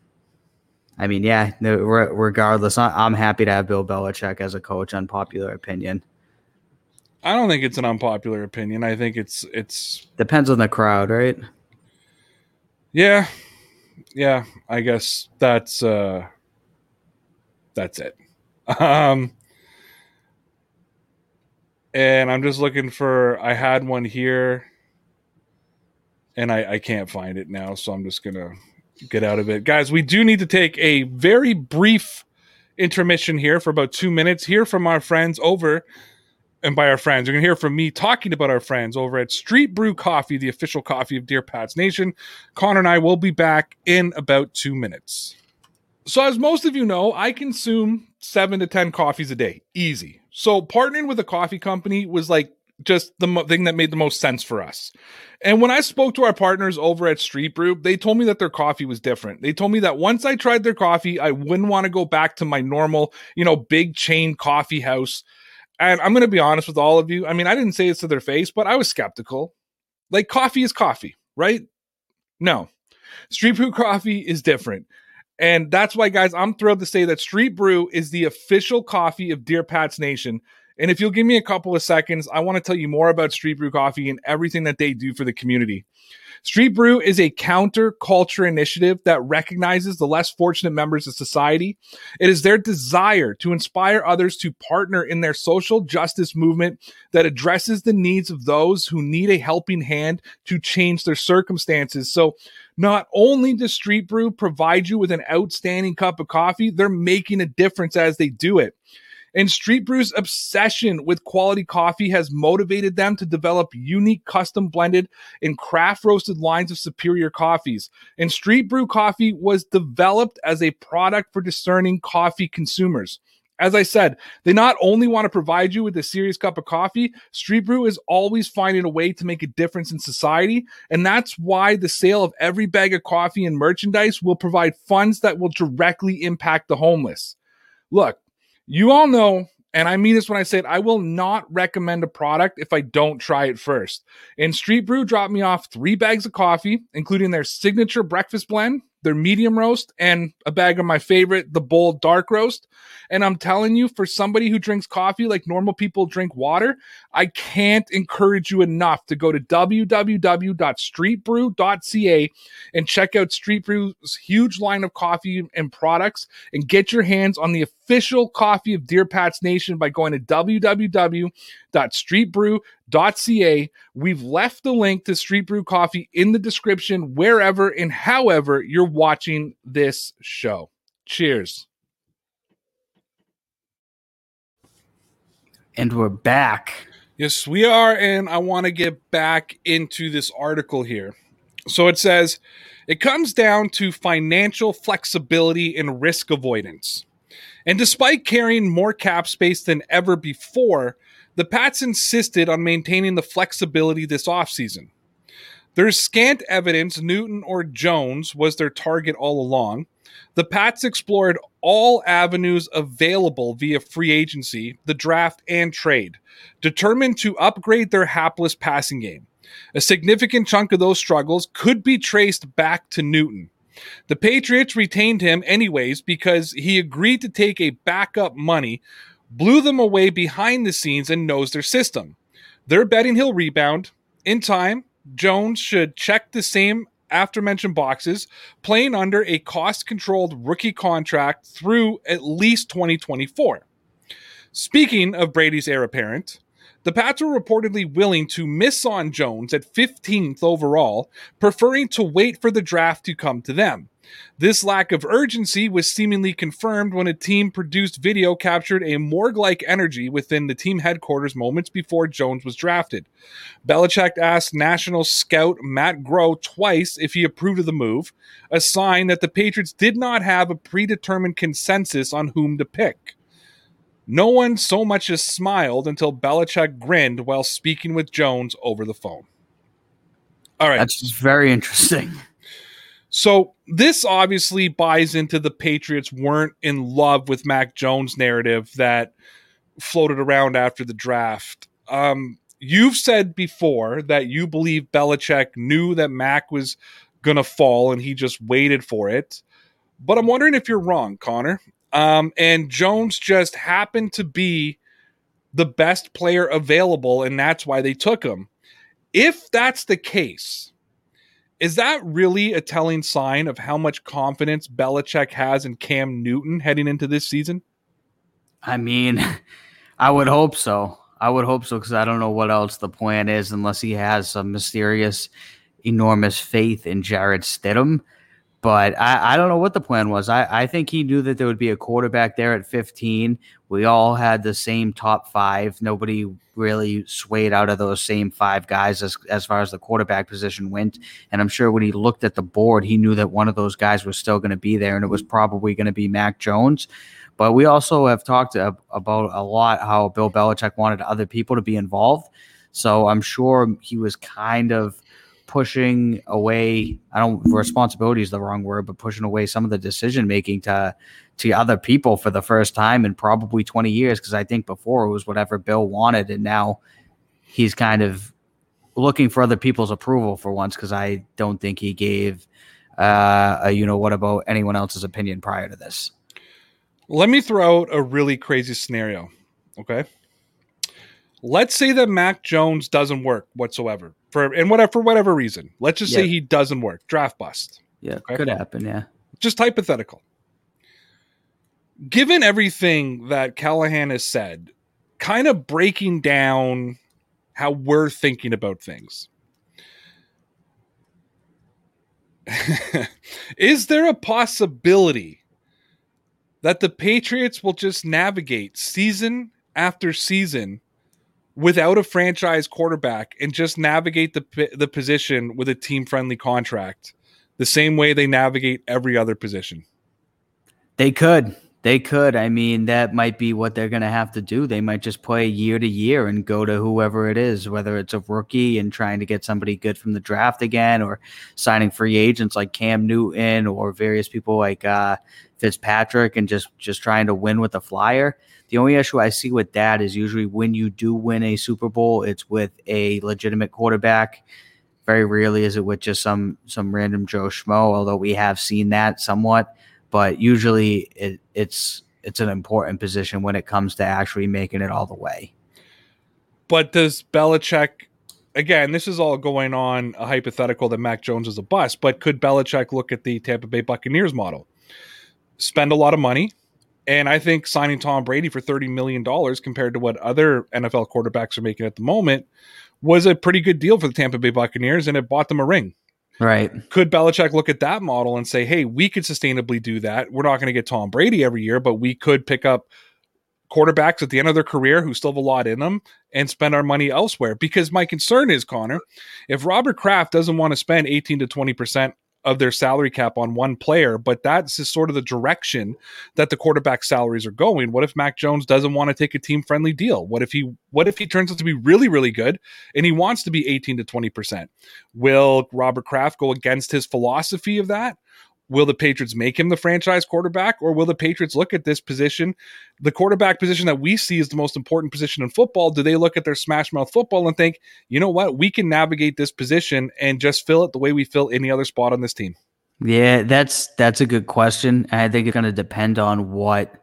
I mean, yeah, no, regardless, I'm happy to have Bill Belichick as a coach. Unpopular opinion. I don't think it's an unpopular opinion. I think it's it's depends on the crowd, right? Yeah, yeah. I guess that's uh that's it. [LAUGHS] Um, and I'm just looking for. I had one here, and I I can't find it now, so I'm just gonna get out of it. Guys, we do need to take a very brief intermission here for about two minutes. Hear from our friends over, and by our friends, you're going to hear from me talking about our friends over at Street Brew Coffee, the official coffee of Dear Pats Nation. Connor and I will be back in about two minutes. So, as most of you know, I consume seven to 10 coffees a day, easy. So, partnering with a coffee company was like just the mo- thing that made the most sense for us. And when I spoke to our partners over at Street Brew, they told me that their coffee was different. They told me that once I tried their coffee, I wouldn't want to go back to my normal, you know, big chain coffee house. And I'm going to be honest with all of you. I mean, I didn't say this to their face, but I was skeptical. Like, coffee is coffee, right? No. Street Brew coffee is different. And that's why, guys, I'm thrilled to say that Street Brew is the official coffee of Dear Pats Nation. And if you'll give me a couple of seconds, I want to tell you more about Street Brew Coffee and everything that they do for the community. Street Brew is a counter culture initiative that recognizes the less fortunate members of society. It is their desire to inspire others to partner in their social justice movement that addresses the needs of those who need a helping hand to change their circumstances. So, not only does Street Brew provide you with an outstanding cup of coffee, they're making a difference as they do it. And Street Brew's obsession with quality coffee has motivated them to develop unique custom blended and craft roasted lines of superior coffees. And Street Brew coffee was developed as a product for discerning coffee consumers. As I said, they not only want to provide you with a serious cup of coffee, Street Brew is always finding a way to make a difference in society. And that's why the sale of every bag of coffee and merchandise will provide funds that will directly impact the homeless. Look, you all know, and I mean this when I say it, I will not recommend a product if I don't try it first. And Street Brew dropped me off three bags of coffee, including their signature breakfast blend, their medium roast, and a bag of my favorite, the bold dark roast. And I'm telling you, for somebody who drinks coffee like normal people drink water, I can't encourage you enough to go to www.streetbrew.ca and check out Street Brew's huge line of coffee and products and get your hands on the official coffee of Dear Pats Nation by going to www.streetbrew.ca. We've left the link to Street Brew Coffee in the description wherever and however you're watching this show. Cheers. And we're back. Yes, we are. And I want to get back into this article here. So it says it comes down to financial flexibility and risk avoidance. And despite carrying more cap space than ever before, the Pats insisted on maintaining the flexibility this offseason. There's scant evidence Newton or Jones was their target all along. The Pats explored all avenues available via free agency, the draft, and trade, determined to upgrade their hapless passing game. A significant chunk of those struggles could be traced back to Newton. The Patriots retained him anyways because he agreed to take a backup money, blew them away behind the scenes, and knows their system. They're betting he'll rebound. In time, Jones should check the same aforementioned boxes, playing under a cost controlled rookie contract through at least 2024. Speaking of Brady's heir apparent, The Pats were reportedly willing to miss on Jones at 15th overall, preferring to wait for the draft to come to them. This lack of urgency was seemingly confirmed when a team produced video captured a morgue like energy within the team headquarters moments before Jones was drafted. Belichick asked national scout Matt Groh twice if he approved of the move, a sign that the Patriots did not have a predetermined consensus on whom to pick. No one so much as smiled until Belichick grinned while speaking with Jones over the phone. All right. That's very interesting. So this obviously buys into the Patriots weren't in love with Mac Jones narrative that floated around after the draft. Um, you've said before that you believe Belichick knew that Mac was going to fall and he just waited for it. But I'm wondering if you're wrong, Connor. Um, and Jones just happened to be the best player available, and that's why they took him. If that's the case, is that really a telling sign of how much confidence Belichick has in Cam Newton heading into this season? I mean, [LAUGHS] I would hope so. I would hope so because I don't know what else the plan is unless he has some mysterious, enormous faith in Jarrett Stidham. But I, I don't know what the plan was. I, I think he knew that there would be a quarterback there at 15. We all had the same top five. Nobody really swayed out of those same five guys as, as far as the quarterback position went. And I'm sure when he looked at the board, he knew that one of those guys was still going to be there, and it was probably going to be Mac Jones. But we also have talked about a lot how Bill Belichick wanted other people to be involved. So I'm sure he was kind of pushing away i don't responsibility is the wrong word but pushing away some of the decision making to to other people for the first time in probably 20 years because i think before it was whatever bill wanted and now he's kind of looking for other people's approval for once because i don't think he gave uh a, you know what about anyone else's opinion prior to this? Let me throw out a really crazy scenario okay? Let's say that mac jones doesn't work whatsoever for and whatever for whatever reason. Let's just yeah. say he doesn't work. Draft bust. Yeah, okay? could happen. Yeah, just hypothetical. Given everything that Callahan has said, kind of breaking down how we're thinking about things. [LAUGHS] Is there a possibility that the Patriots will just navigate season after season without a franchise quarterback and just navigate the the position with a team friendly contract the same way they navigate every other position. They could. They could. I mean, that might be what they're going to have to do. They might just play year to year and go to whoever it is, whether it's a rookie and trying to get somebody good from the draft again, or signing free agents like Cam Newton or various people like uh, Fitzpatrick, and just just trying to win with a flyer. The only issue I see with that is usually when you do win a Super Bowl, it's with a legitimate quarterback. Very rarely is it with just some some random Joe Schmo, although we have seen that somewhat. But usually it, it's it's an important position when it comes to actually making it all the way. But does Belichick again, this is all going on a hypothetical that Mac Jones is a bust, but could Belichick look at the Tampa Bay Buccaneers model? Spend a lot of money, and I think signing Tom Brady for $30 million compared to what other NFL quarterbacks are making at the moment was a pretty good deal for the Tampa Bay Buccaneers, and it bought them a ring. Right. Could Belichick look at that model and say, hey, we could sustainably do that? We're not going to get Tom Brady every year, but we could pick up quarterbacks at the end of their career who still have a lot in them and spend our money elsewhere. Because my concern is, Connor, if Robert Kraft doesn't want to spend 18 to 20% of their salary cap on one player, but that's just sort of the direction that the quarterback salaries are going. What if Mac Jones doesn't want to take a team friendly deal? What if he what if he turns out to be really, really good and he wants to be 18 to 20%? Will Robert Kraft go against his philosophy of that? Will the Patriots make him the franchise quarterback or will the Patriots look at this position, the quarterback position that we see is the most important position in football? Do they look at their smash mouth football and think, you know what, we can navigate this position and just fill it the way we fill any other spot on this team? Yeah, that's that's a good question. I think it's going to depend on what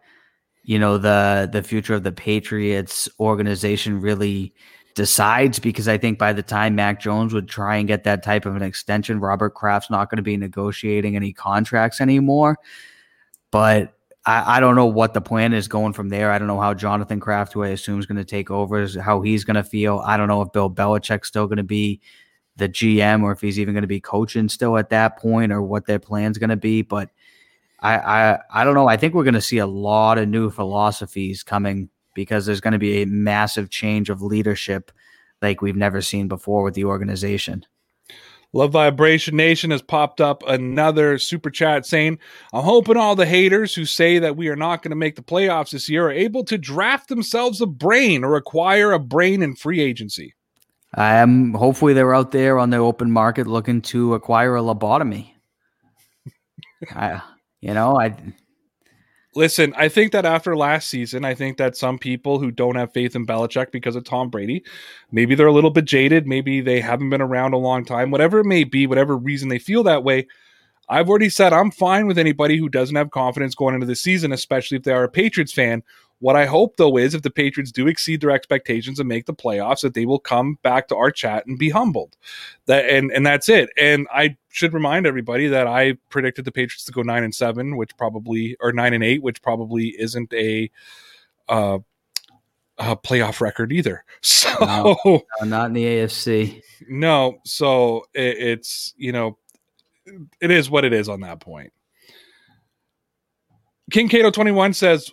you know the the future of the Patriots organization really decides because I think by the time Mac Jones would try and get that type of an extension, Robert Kraft's not going to be negotiating any contracts anymore. But I, I don't know what the plan is going from there. I don't know how Jonathan Kraft, who I assume is going to take over, is how he's going to feel. I don't know if Bill Belichick's still going to be the GM or if he's even going to be coaching still at that point or what their plan's going to be. But I, I I don't know. I think we're going to see a lot of new philosophies coming because there's going to be a massive change of leadership like we've never seen before with the organization. Love Vibration Nation has popped up another super chat saying, I'm hoping all the haters who say that we are not going to make the playoffs this year are able to draft themselves a brain or acquire a brain in free agency. I am hopefully they're out there on the open market looking to acquire a lobotomy. [LAUGHS] I, you know, I Listen, I think that after last season, I think that some people who don't have faith in Belichick because of Tom Brady, maybe they're a little bit jaded, maybe they haven't been around a long time, whatever it may be, whatever reason they feel that way. I've already said I'm fine with anybody who doesn't have confidence going into the season, especially if they are a Patriots fan, what I hope though is if the Patriots do exceed their expectations and make the playoffs, that they will come back to our chat and be humbled. That and and that's it. And I should remind everybody that I predicted the Patriots to go nine and seven, which probably or nine and eight, which probably isn't a uh a playoff record either. [LAUGHS] So no, no, not in the AFC. No, so it, it's you know it is what it is on that point. King Cato 21 says,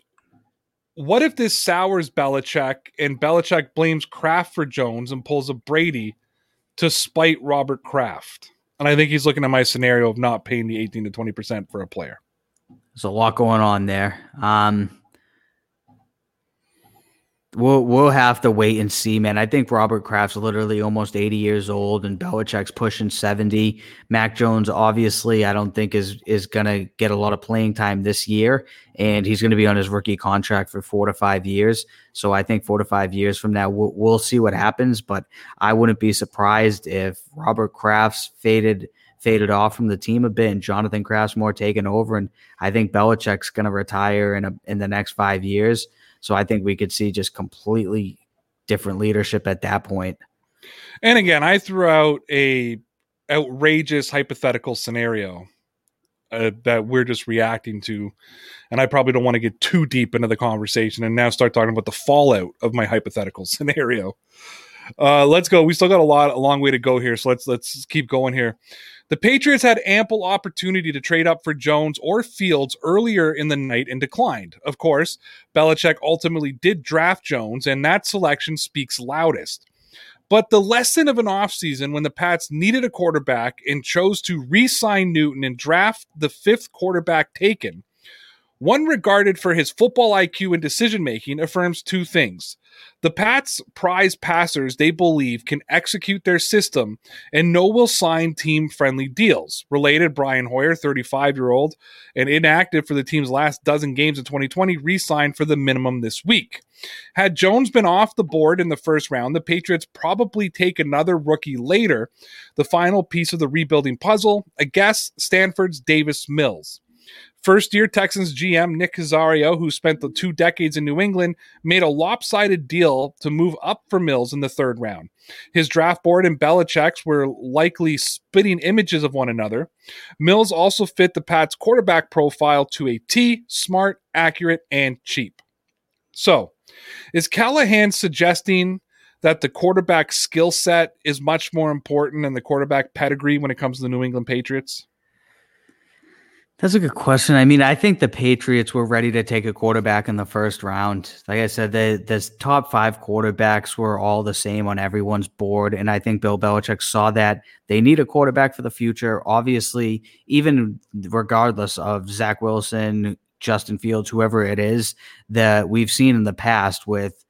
what if this sours Belichick and Belichick blames Kraft for Jones and pulls a Brady to spite Robert Kraft? And I think he's looking at my scenario of not paying the 18 to 20% for a player. There's a lot going on there. Um, We'll we'll have to wait and see, man. I think Robert Kraft's literally almost 80 years old, and Belichick's pushing 70. Mac Jones, obviously, I don't think is is gonna get a lot of playing time this year, and he's gonna be on his rookie contract for four to five years. So I think four to five years from now, we'll, we'll see what happens. But I wouldn't be surprised if Robert Kraft's faded faded off from the team a bit, and Jonathan Kraft's more taken over, and I think Belichick's gonna retire in a, in the next five years. So I think we could see just completely different leadership at that point. And again, I threw out a outrageous hypothetical scenario uh, that we're just reacting to, and I probably don't want to get too deep into the conversation and now start talking about the fallout of my hypothetical [LAUGHS] scenario. Uh, let's go. We still got a lot, a long way to go here, so let's let's keep going here. The Patriots had ample opportunity to trade up for Jones or Fields earlier in the night and declined. Of course, Belichick ultimately did draft Jones, and that selection speaks loudest. But the lesson of an offseason when the Pats needed a quarterback and chose to re sign Newton and draft the fifth quarterback taken, one regarded for his football IQ and decision making affirms two things. The Pats prize passers they believe can execute their system and know will sign team friendly deals. Related, Brian Hoyer, 35 year old and inactive for the team's last dozen games in 2020, re signed for the minimum this week. Had Jones been off the board in the first round, the Patriots probably take another rookie later, the final piece of the rebuilding puzzle, I guess Stanford's Davis Mills. First year Texans GM Nick Caserio, who spent the two decades in New England, made a lopsided deal to move up for Mills in the third round. His draft board and Belichick's were likely spitting images of one another. Mills also fit the Pats quarterback profile to a T, smart, accurate, and cheap. So, is Callahan suggesting that the quarterback skill set is much more important than the quarterback pedigree when it comes to the New England Patriots? That's a good question. I mean, I think the Patriots were ready to take a quarterback in the first round. Like I said, the the top five quarterbacks were all the same on everyone's board, and I think Bill Belichick saw that they need a quarterback for the future. Obviously, even regardless of Zach Wilson, Justin Fields, whoever it is that we've seen in the past with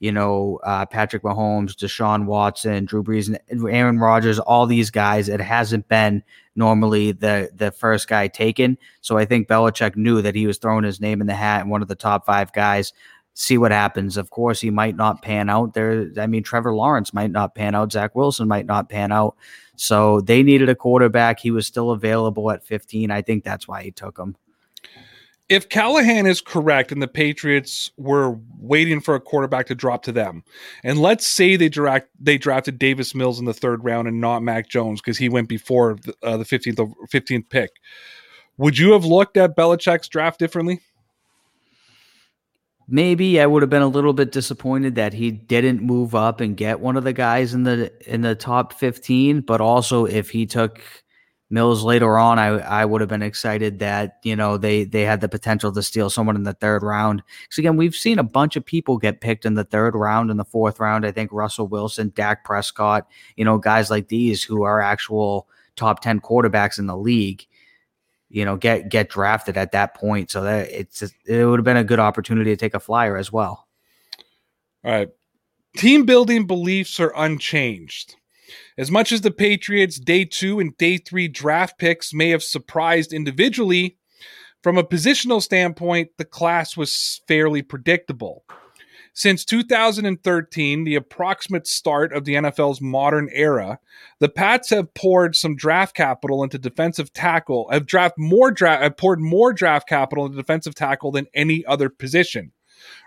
you know, uh, Patrick Mahomes, Deshaun Watson, Drew Brees, and Aaron Rodgers, all these guys, it hasn't been normally the the first guy taken. So I think Belichick knew that he was throwing his name in the hat and one of the top five guys. See what happens. Of course, he might not pan out there. I mean, Trevor Lawrence might not pan out. Zach Wilson might not pan out. So they needed a quarterback. He was still available at 15. I think that's why he took him if Callahan is correct and the Patriots were waiting for a quarterback to drop to them, and let's say they direct they drafted Davis Mills in the third round and not Mac Jones because he went before the, uh, the 15th 15th pick, would you have looked at Belichick's draft differently? maybe I would have been a little bit disappointed that he didn't move up and get one of the guys in the in the top 15, but also if he took Mills later on, I I would have been excited that you know they they had the potential to steal someone in the third round. Because again, we've seen a bunch of people get picked in the third round, in the fourth round. I think Russell Wilson, Dak Prescott, you know, guys like these who are actual top ten quarterbacks in the league, you know, get get drafted at that point. So that it's it would have been a good opportunity to take a flyer as well. All right, team building beliefs are unchanged. As much as the Patriots' day two and day three draft picks may have surprised individually, from a positional standpoint, the class was fairly predictable. Since 2013, the approximate start of the NFL's modern era, the Pats have poured some draft capital into defensive tackle, have draft more draft have poured more draft capital into defensive tackle than any other position.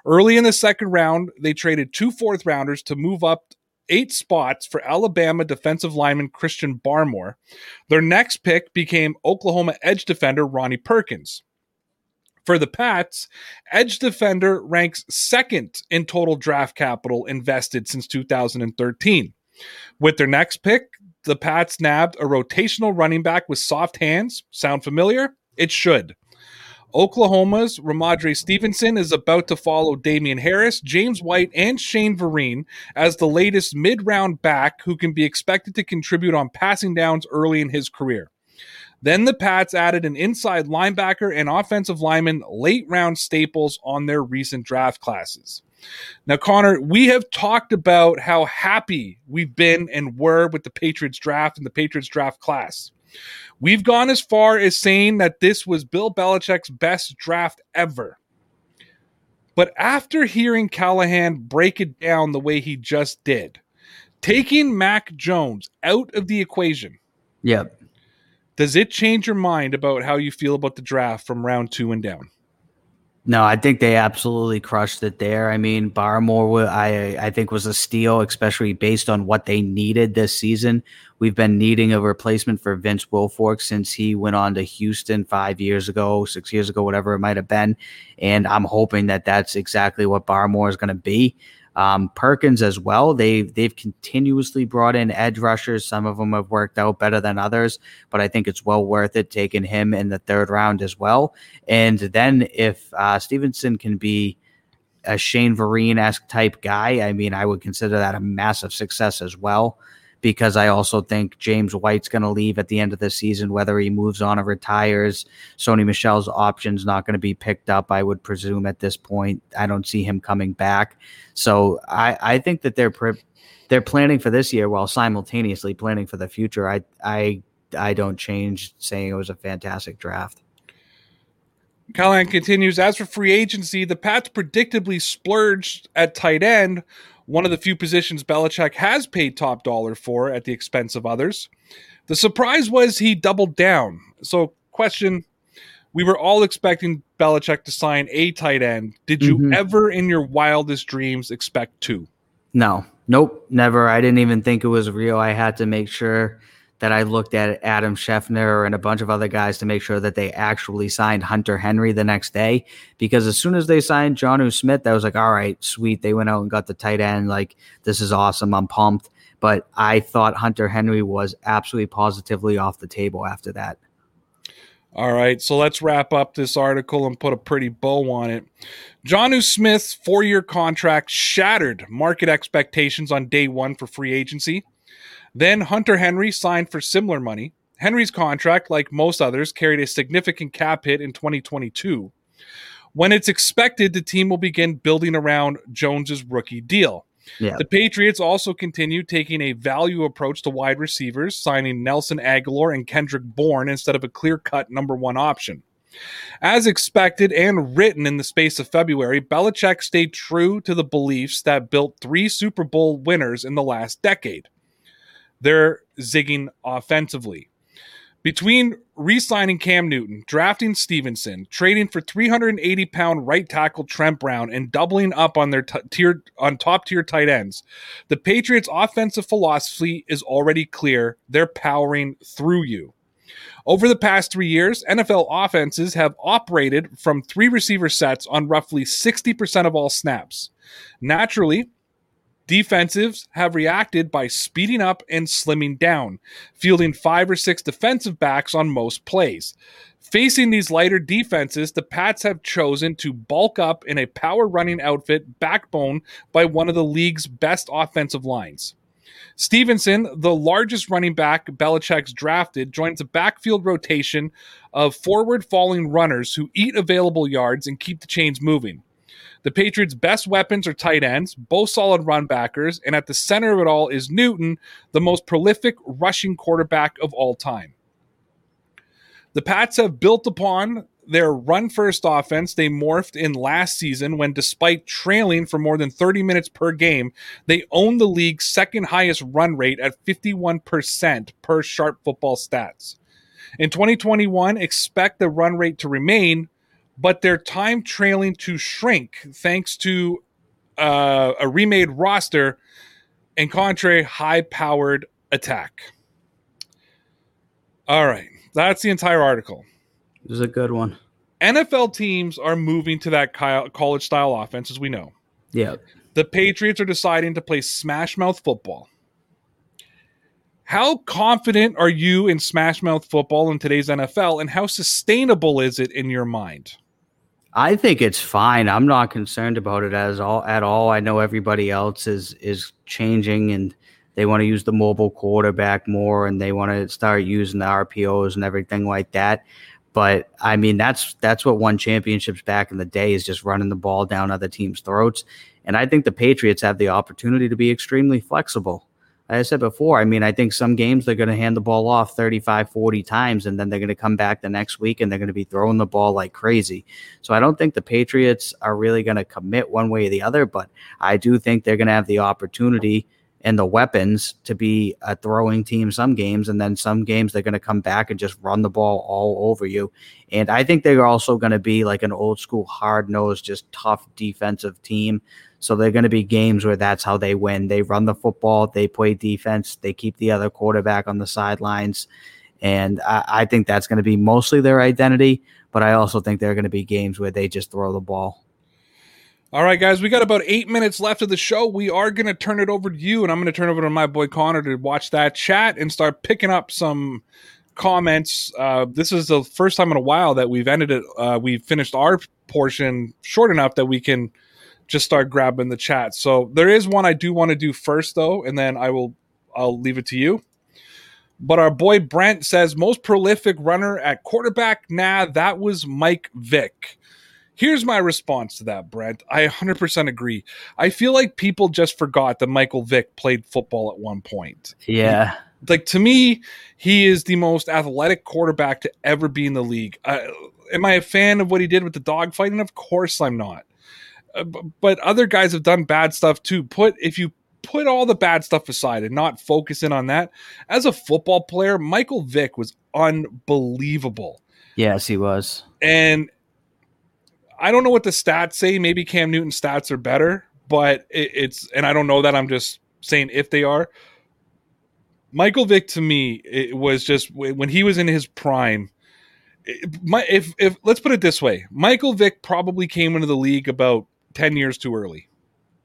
Early in the second round, they traded two fourth rounders to move up eight spots for Alabama defensive lineman Christian Barmore. Their next pick became Oklahoma edge defender Ronnie Perkins. For the Pats, edge defender ranks second in total draft capital invested since 2013. With their next pick, the Pats nabbed a rotational running back with soft hands. Sound familiar? It should. Oklahoma's Rhamondre Stevenson is about to follow Damien Harris, James White, and Shane Vereen as the latest mid round back who can be expected to contribute on passing downs early in his career. Then the Pats added an inside linebacker and offensive lineman late round staples on their recent draft classes. Now, Connor, we have talked about how happy we've been and were with the Patriots draft and the Patriots draft class. We've gone as far as saying that this was Bill Belichick's best draft ever. But after hearing Callahan break it down the way he just did, taking Mac Jones out of the equation. Yep. Does it change your mind about how you feel about the draft from round two and down? No, I think they absolutely crushed it there. I mean, Barmore, I I think was a steal, especially based on what they needed this season. We've been needing a replacement for Vince Wilfork since he went on to Houston five years ago, six years ago, whatever it might have been. And I'm hoping that that's exactly what Barmore is going to be. Um, Perkins as well. They've they've continuously brought in edge rushers. Some of them have worked out better than others, but I think it's well worth it taking him in the third round as well. And then if uh, Stevenson can be a Shane Vereen esque type guy, I mean, I would consider that a massive success as well because I also think James White's going to leave at the end of the season, whether he moves on or retires. Sony Michel's option's not going to be picked up, I would presume, at this point. I don't see him coming back. So I, I think that they're pre- they're planning for this year while simultaneously planning for the future. I I I don't change saying it was a fantastic draft. Callahan continues, as for free agency, the Pats predictably splurged at tight end one of the few positions Belichick has paid top dollar for at the expense of others. The surprise was he doubled down. So, question we were all expecting Belichick to sign a tight end. Did you mm-hmm. ever in your wildest dreams expect two? No, nope, never. I didn't even think it was real. I had to make sure that I looked at Adam Schefter and a bunch of other guys to make sure that they actually signed Hunter Henry the next day. Because as soon as they signed Jonnu Smith, I was like, all right, sweet. They went out and got the tight end. Like, this is awesome. I'm pumped. But I thought Hunter Henry was absolutely positively off the table after that. All right, so let's wrap up this article and put a pretty bow on it. Jonnu Smith's four year contract shattered market expectations on day one for free agency. Then Hunter Henry signed for similar money. Henry's contract, like most others, carried a significant cap hit in 2022. When it's expected, the team will begin building around Jones's rookie deal. Yeah. The Patriots also continue taking a value approach to wide receivers, signing Nelson Agholor and Kendrick Bourne instead of a clear cut number one option. As expected and written in the space of February, Belichick stayed true to the beliefs that built three Super Bowl winners in the last decade they're zigging offensively. Between re signing Cam Newton, drafting Stevenson, trading for 380 pound right tackle Trent Brown, and doubling up on their t- tier, on top tier tight ends, the Patriots' offensive philosophy is already clear. They're powering through you. Over the past three years, NFL offenses have operated from three receiver sets on roughly 60% of all snaps. Naturally, defensives have reacted by speeding up and slimming down, fielding five or six defensive backs on most plays. Facing these lighter defenses, the Pats have chosen to bulk up in a power running outfit backbone by one of the league's best offensive lines. Stevenson, the largest running back Belichick's drafted, joins a backfield rotation of forward falling runners who eat available yards and keep the chains moving. The Patriots' best weapons are tight ends, both solid run backers, and at the center of it all is Newton, the most prolific rushing quarterback of all time. The Pats have built upon their run first offense they morphed in last season when, despite trailing for more than 30 minutes per game, they owned the league's second highest run rate at 51% per sharp football stats. In 2021, expect the run rate to remain, but their time trailing to shrink thanks to uh, a remade roster and contrary high powered attack. All right, that's the entire article. This is a good one. NFL teams are moving to that college style offense, as we know. Yeah. The Patriots are deciding to play smash mouth football. How confident are you in smash mouth football in today's NFL, and how sustainable is it in your mind? I think it's fine. I'm not concerned about it as all at all. I know everybody else is is changing and they want to use the mobile quarterback more and they want to start using the RPOs and everything like that. But I mean, that's that's what won championships back in the day is just running the ball down other teams' throats. And I think the Patriots have the opportunity to be extremely flexible. I said before, I mean, I think some games they're going to hand the ball off 35, 40 times, and then they're going to come back the next week and they're going to be throwing the ball like crazy. So I don't think the Patriots are really going to commit one way or the other, but I do think they're going to have the opportunity and the weapons to be a throwing team some games, and then some games they're going to come back and just run the ball all over you. And I think they're also going to be like an old school, hard nosed, just tough defensive team. So they're going to be games where that's how they win. They run the football, they play defense, they keep the other quarterback on the sidelines. And I, I think that's going to be mostly their identity. But I also think there are going to be games where they just throw the ball. All right, guys, we got about eight minutes left of the show. We are going to turn it over to you, and I'm going to turn over to my boy Connor to watch that chat and start picking up some comments. Uh, this is the first time in a while that we've ended it. Uh, we've finished our portion short enough that we can just start grabbing the chat. So there is one I do want to do first, though, and then I will I'll leave it to you. But our boy Brent says most prolific runner at quarterback. Nah, that was Mike Vick. Here's my response to that, Brent. I 100% agree. I feel like people just forgot that Michael Vick played football at one point. Yeah. Like to me, he is the most athletic quarterback to ever be in the league. Uh, am I a fan of what he did with the dogfighting? Of course I'm not. Uh, but other guys have done bad stuff too. Put if you put all the bad stuff aside and not focus in on that, as a football player, Michael Vick was unbelievable. Yes, he was. And I don't know what the stats say. Maybe Cam Newton's stats are better, but it, it's and I don't know that. I'm just saying if they are. Michael Vick to me it was just when he was in his prime. my, if if let's put it this way, Michael Vick probably came into the league about ten years too early,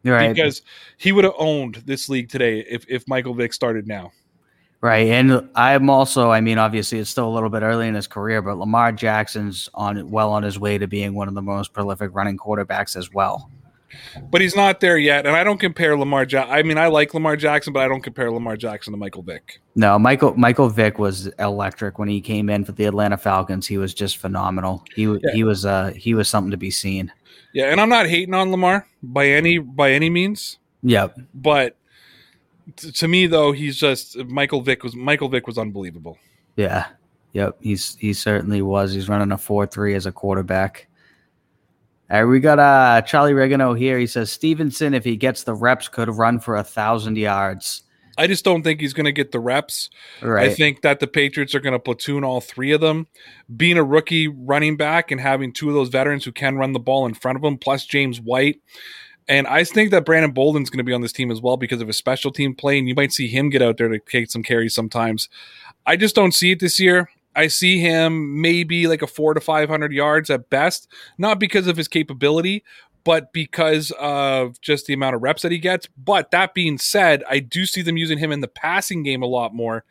right? Because he would have owned this league today if if Michael Vick started now. Right. And I'm also, I mean, obviously it's still a little bit early in his career, but Lamar Jackson's on well on his way to being one of the most prolific running quarterbacks as well. But he's not there yet. And I don't compare Lamar Jackson. I mean, I like Lamar Jackson, but I don't compare Lamar Jackson to Michael Vick. No, Michael Michael Vick was electric when he came in for the Atlanta Falcons. He was just phenomenal. He yeah. he was uh he was something to be seen. Yeah, and I'm not hating on Lamar by any by any means. Yep. But to me though, he's just Michael Vick was Michael Vick was unbelievable. Yeah. Yep. He's he certainly was. He's running a four three as a quarterback. All right, we got uh Charlie Regano here. He says Stevenson, if he gets the reps, could run for a thousand yards. I just don't think he's going to get the reps. Right. I think that the Patriots are going to platoon all three of them. Being a rookie running back and having two of those veterans who can run the ball in front of him, plus James White, and I think that Brandon Bolden's going to be on this team as well because of his special team play, and you might see him get out there to take some carries sometimes. I just don't see it this year. I see him maybe like a four to 500 yards at best, not because of his capability, but because of just the amount of reps that he gets. But that being said, I do see them using him in the passing game a lot more.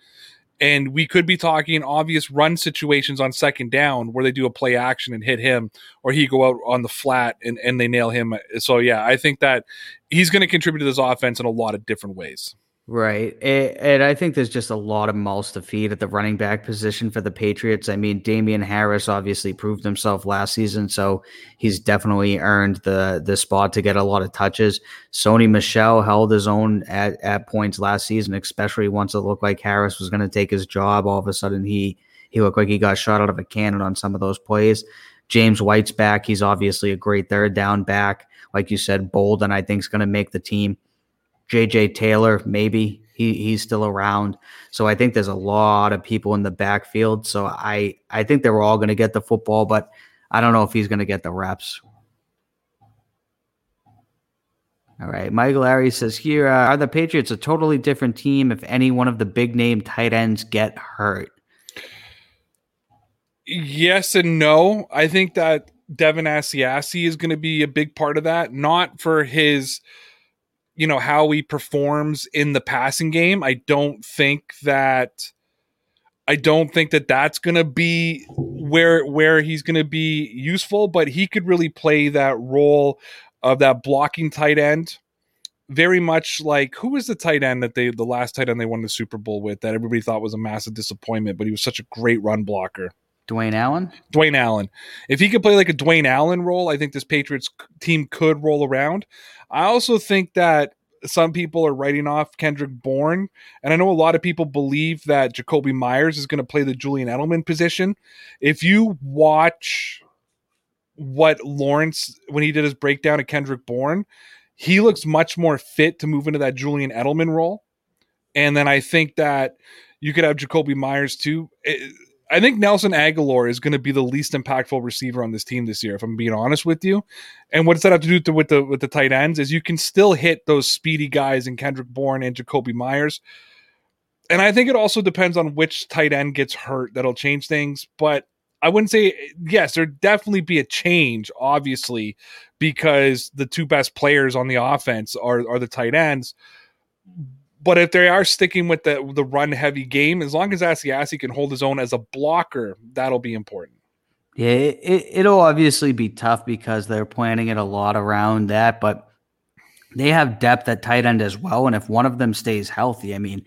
And we could be talking obvious run situations on second down where they do a play action and hit him, or he go out on the flat and, and they nail him. So, yeah, I think that he's going to contribute to this offense in a lot of different ways. Right. And I think there's just a lot of mouths to feed at the running back position for the Patriots. I mean, Damien Harris obviously proved himself last season, so he's definitely earned the the spot to get a lot of touches. Sony Michel held his own at, at points last season, especially once it looked like Harris was going to take his job. All of a sudden, he he looked like he got shot out of a cannon on some of those plays. James White's back. He's obviously a great third down back. Like you said, bold, and I think is going to make the team. JJ Taylor, maybe he he's still around. So I think there's a lot of people in the backfield. So I I think they're all going to get the football, but I don't know if he's going to get the reps. All right, Michael Larry says here uh, are the Patriots a totally different team if any one of the big name tight ends get hurt. Yes and no. I think that Devin Asiasi is going to be a big part of that, not for his you know how he performs in the passing game i don't think that i don't think that that's going to be where where he's going to be useful but he could really play that role of that blocking tight end very much like who was the tight end that they the last tight end they won the super bowl with that everybody thought was a massive disappointment but he was such a great run blocker Dwayne Allen? Dwayne Allen. If he could play like a Dwayne Allen role, I think this Patriots team could roll around. I also think that some people are writing off Kendrick Bourne, and I know a lot of people believe that Jakobi Meyers is going to play the Julian Edelman position. If you watch what Lawrence when he did his breakdown of Kendrick Bourne, he looks much more fit to move into that Julian Edelman role. And then I think that you could have Jakobi Meyers too. It, I think Nelson Agholor is going to be the least impactful receiver on this team this year, if I'm being honest with you. And what does that have to do to, with the with the tight ends is you can still hit those speedy guys in Kendrick Bourne and Jakobi Meyers. And I think it also depends on which tight end gets hurt that'll change things. But I wouldn't say yes, there'd definitely be a change, obviously, because the two best players on the offense are are the tight ends but if they are sticking with the the run heavy game, as long as Asiasi can hold his own as a blocker, that'll be important. Yeah, it, will obviously be tough because they're planning it a lot around that, but they have depth at tight end as well. And if one of them stays healthy, I mean,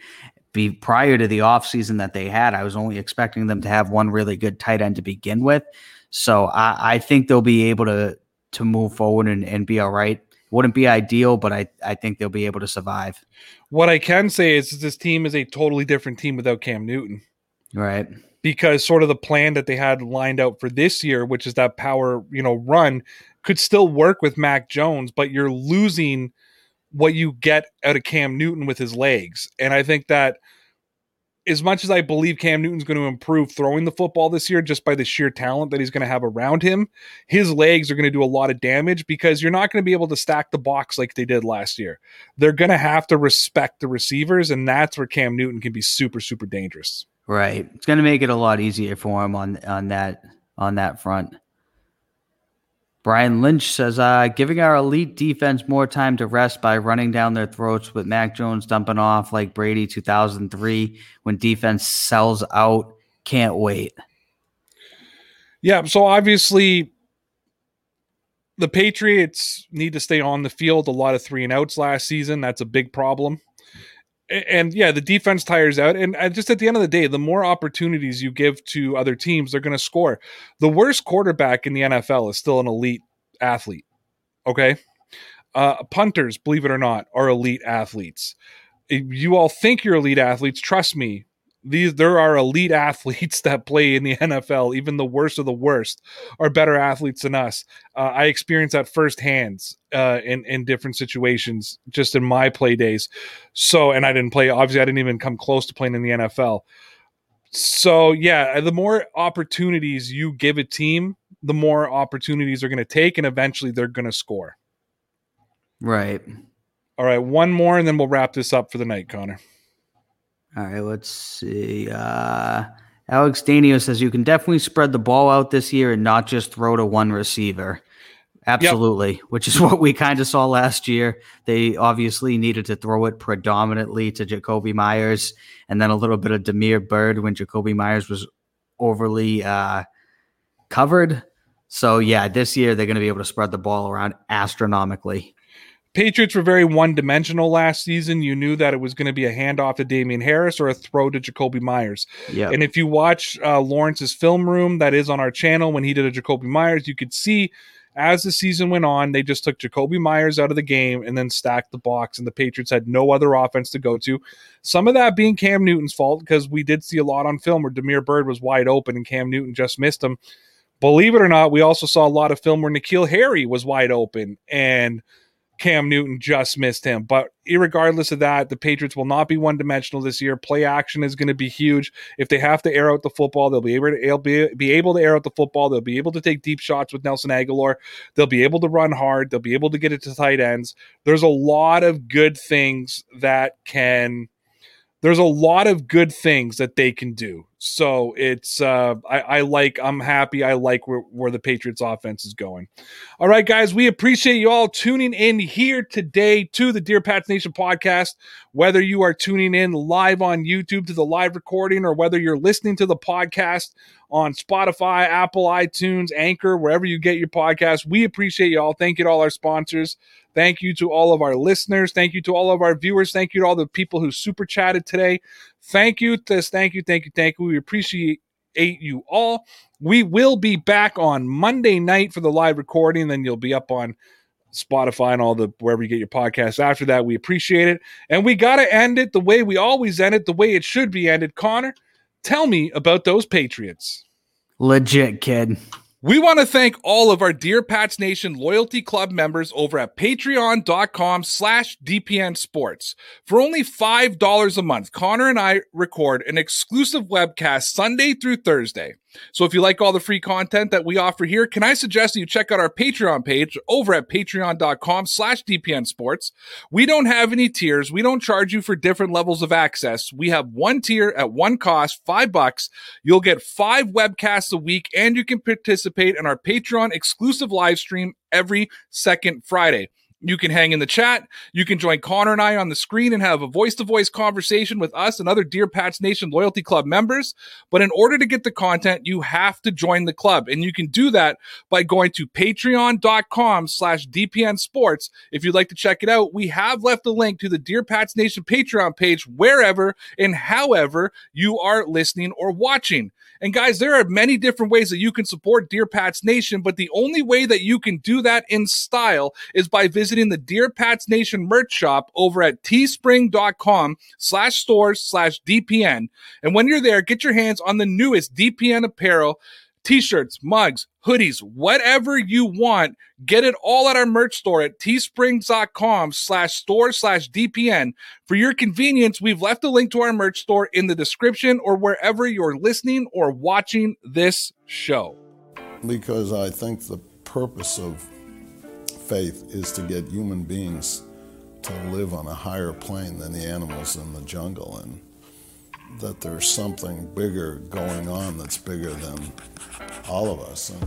be prior to the offseason that they had, I was only expecting them to have one really good tight end to begin with. So I, I think they'll be able to to move forward and, and be all right. Wouldn't be ideal, but I, I think they'll be able to survive. What I can say is this team is a totally different team without Cam Newton. Right. Because sort of the plan that they had lined out for this year, which is that power, you know, run, could still work with Mac Jones, but you're losing what you get out of Cam Newton with his legs. And I think that as much as I believe Cam Newton's going to improve throwing the football this year just by the sheer talent that he's going to have around him, his legs are going to do a lot of damage because you're not going to be able to stack the box like they did last year. They're going to have to respect the receivers, and that's where Cam Newton can be super, super dangerous. Right. It's going to make it a lot easier for him on on that on that front. Brian Lynch says, uh, giving our elite defense more time to rest by running down their throats with Mac Jones dumping off like Brady 2003 when defense sells out. Can't wait. Yeah. So obviously, the Patriots need to stay on the field. A lot of three and outs last season. That's a big problem. And yeah, the defense tires out. And just at the end of the day, the more opportunities you give to other teams, they're going to score. The worst quarterback in the NFL is still an elite athlete. Okay. Uh, punters, believe it or not, are elite athletes. You all think you're elite athletes. Trust me, these there are elite [LAUGHS] athletes that play in the NFL. Even the worst of the worst are better athletes than us. Uh, I experienced that firsthand uh, in in different situations, just in my play days. So, and I didn't play. Obviously, I didn't even come close to playing in the NFL. So, yeah, the more opportunities you give a team, the more opportunities they're going to take, and eventually they're going to score. Right. All right, one more, and then we'll wrap this up for the night, Connor. All right, let's see. Uh, Alex Danio says you can definitely spread the ball out this year and not just throw to one receiver. Absolutely, yep. which is [LAUGHS] what we kind of saw last year. They obviously needed to throw it predominantly to Jakobi Meyers and then a little bit of Damiere Byrd when Jakobi Meyers was overly uh, covered. So, yeah, this year they're going to be able to spread the ball around astronomically. Patriots were very one dimensional last season. You knew that it was going to be a handoff to Damien Harris or a throw to Jakobi Meyers. Yeah. And if you watch uh, Lawrence's film room that is on our channel when he did a Jakobi Meyers, you could see as the season went on, they just took Jakobi Meyers out of the game and then stacked the box, and the Patriots had no other offense to go to. Some of that being Cam Newton's fault because we did see a lot on film where Damiere Byrd was wide open and Cam Newton just missed him. Believe it or not, we also saw a lot of film where N'Keal Harry was wide open and – Cam Newton just missed him. But regardless of that, the Patriots will not be one dimensional this year. Play action is going to be huge. If they have to air out the football, they'll be able to be, be able to air out the football. They'll be able to take deep shots with Nelson Agholor. They'll be able to run hard. They'll be able to get it to tight ends. There's a lot of good things that can there's a lot of good things that they can do. So it's uh, I, I, like I'm happy. I like where, where the Patriots offense is going. All right, guys, we appreciate you all tuning in here today to the Dear Pats Nation podcast. Whether you are tuning in live on YouTube to the live recording or whether you're listening to the podcast on Spotify, Apple, iTunes, Anchor, wherever you get your podcast, we appreciate you all. Thank you to all our sponsors. Thank you to all of our listeners. Thank you to all of our viewers. Thank you to all the people who super chatted today. Thank you. This, thank you, thank you, thank you. We appreciate you all. We will be back on Monday night for the live recording. Then you'll be up on Spotify and all the wherever you get your podcasts after that. We appreciate it. And we got to end it the way we always end it, the way it should be ended. Connor, tell me about those Patriots. Legit, kid. We want to thank all of our Dear Pats Nation Loyalty Club members over at patreon.com slash DPN Sports. For only $5 a month, Connor and I record an exclusive webcast Sunday through Thursday. So if you like all the free content that we offer here, can I suggest that you check out our Patreon page over at patreon.com slash DPN Sports. We don't have any tiers. We don't charge you for different levels of access. We have one tier at one cost, five bucks. You'll get five webcasts a week and you can participate in our Patreon exclusive live stream every second Friday. You can hang in the chat. You can join Connor and I on the screen and have a voice to voice conversation with us and other Dear Pats Nation Loyalty Club members. But in order to get the content, you have to join the club. And you can do that by going to patreon.com slash DPN sports. If you'd like to check it out, we have left a link to the Dear Pats Nation Patreon page wherever and however you are listening or watching. And guys, there are many different ways that you can support Dear Pats Nation, but the only way that you can do that in style is by visiting the Dear Pats Nation merch shop over at teespring.com slash stores slash DPN. And when you're there, get your hands on the newest DPN apparel t-shirts, mugs, hoodies, whatever you want. Get it all at our merch store at teesprings.com slash store slash DPN. For your convenience, we've left a link to our merch store in the description or wherever you're listening or watching this show. Because I think the purpose of faith is to get human beings to live on a higher plane than the animals in the jungle and that there's something bigger going on that's bigger than all of us. And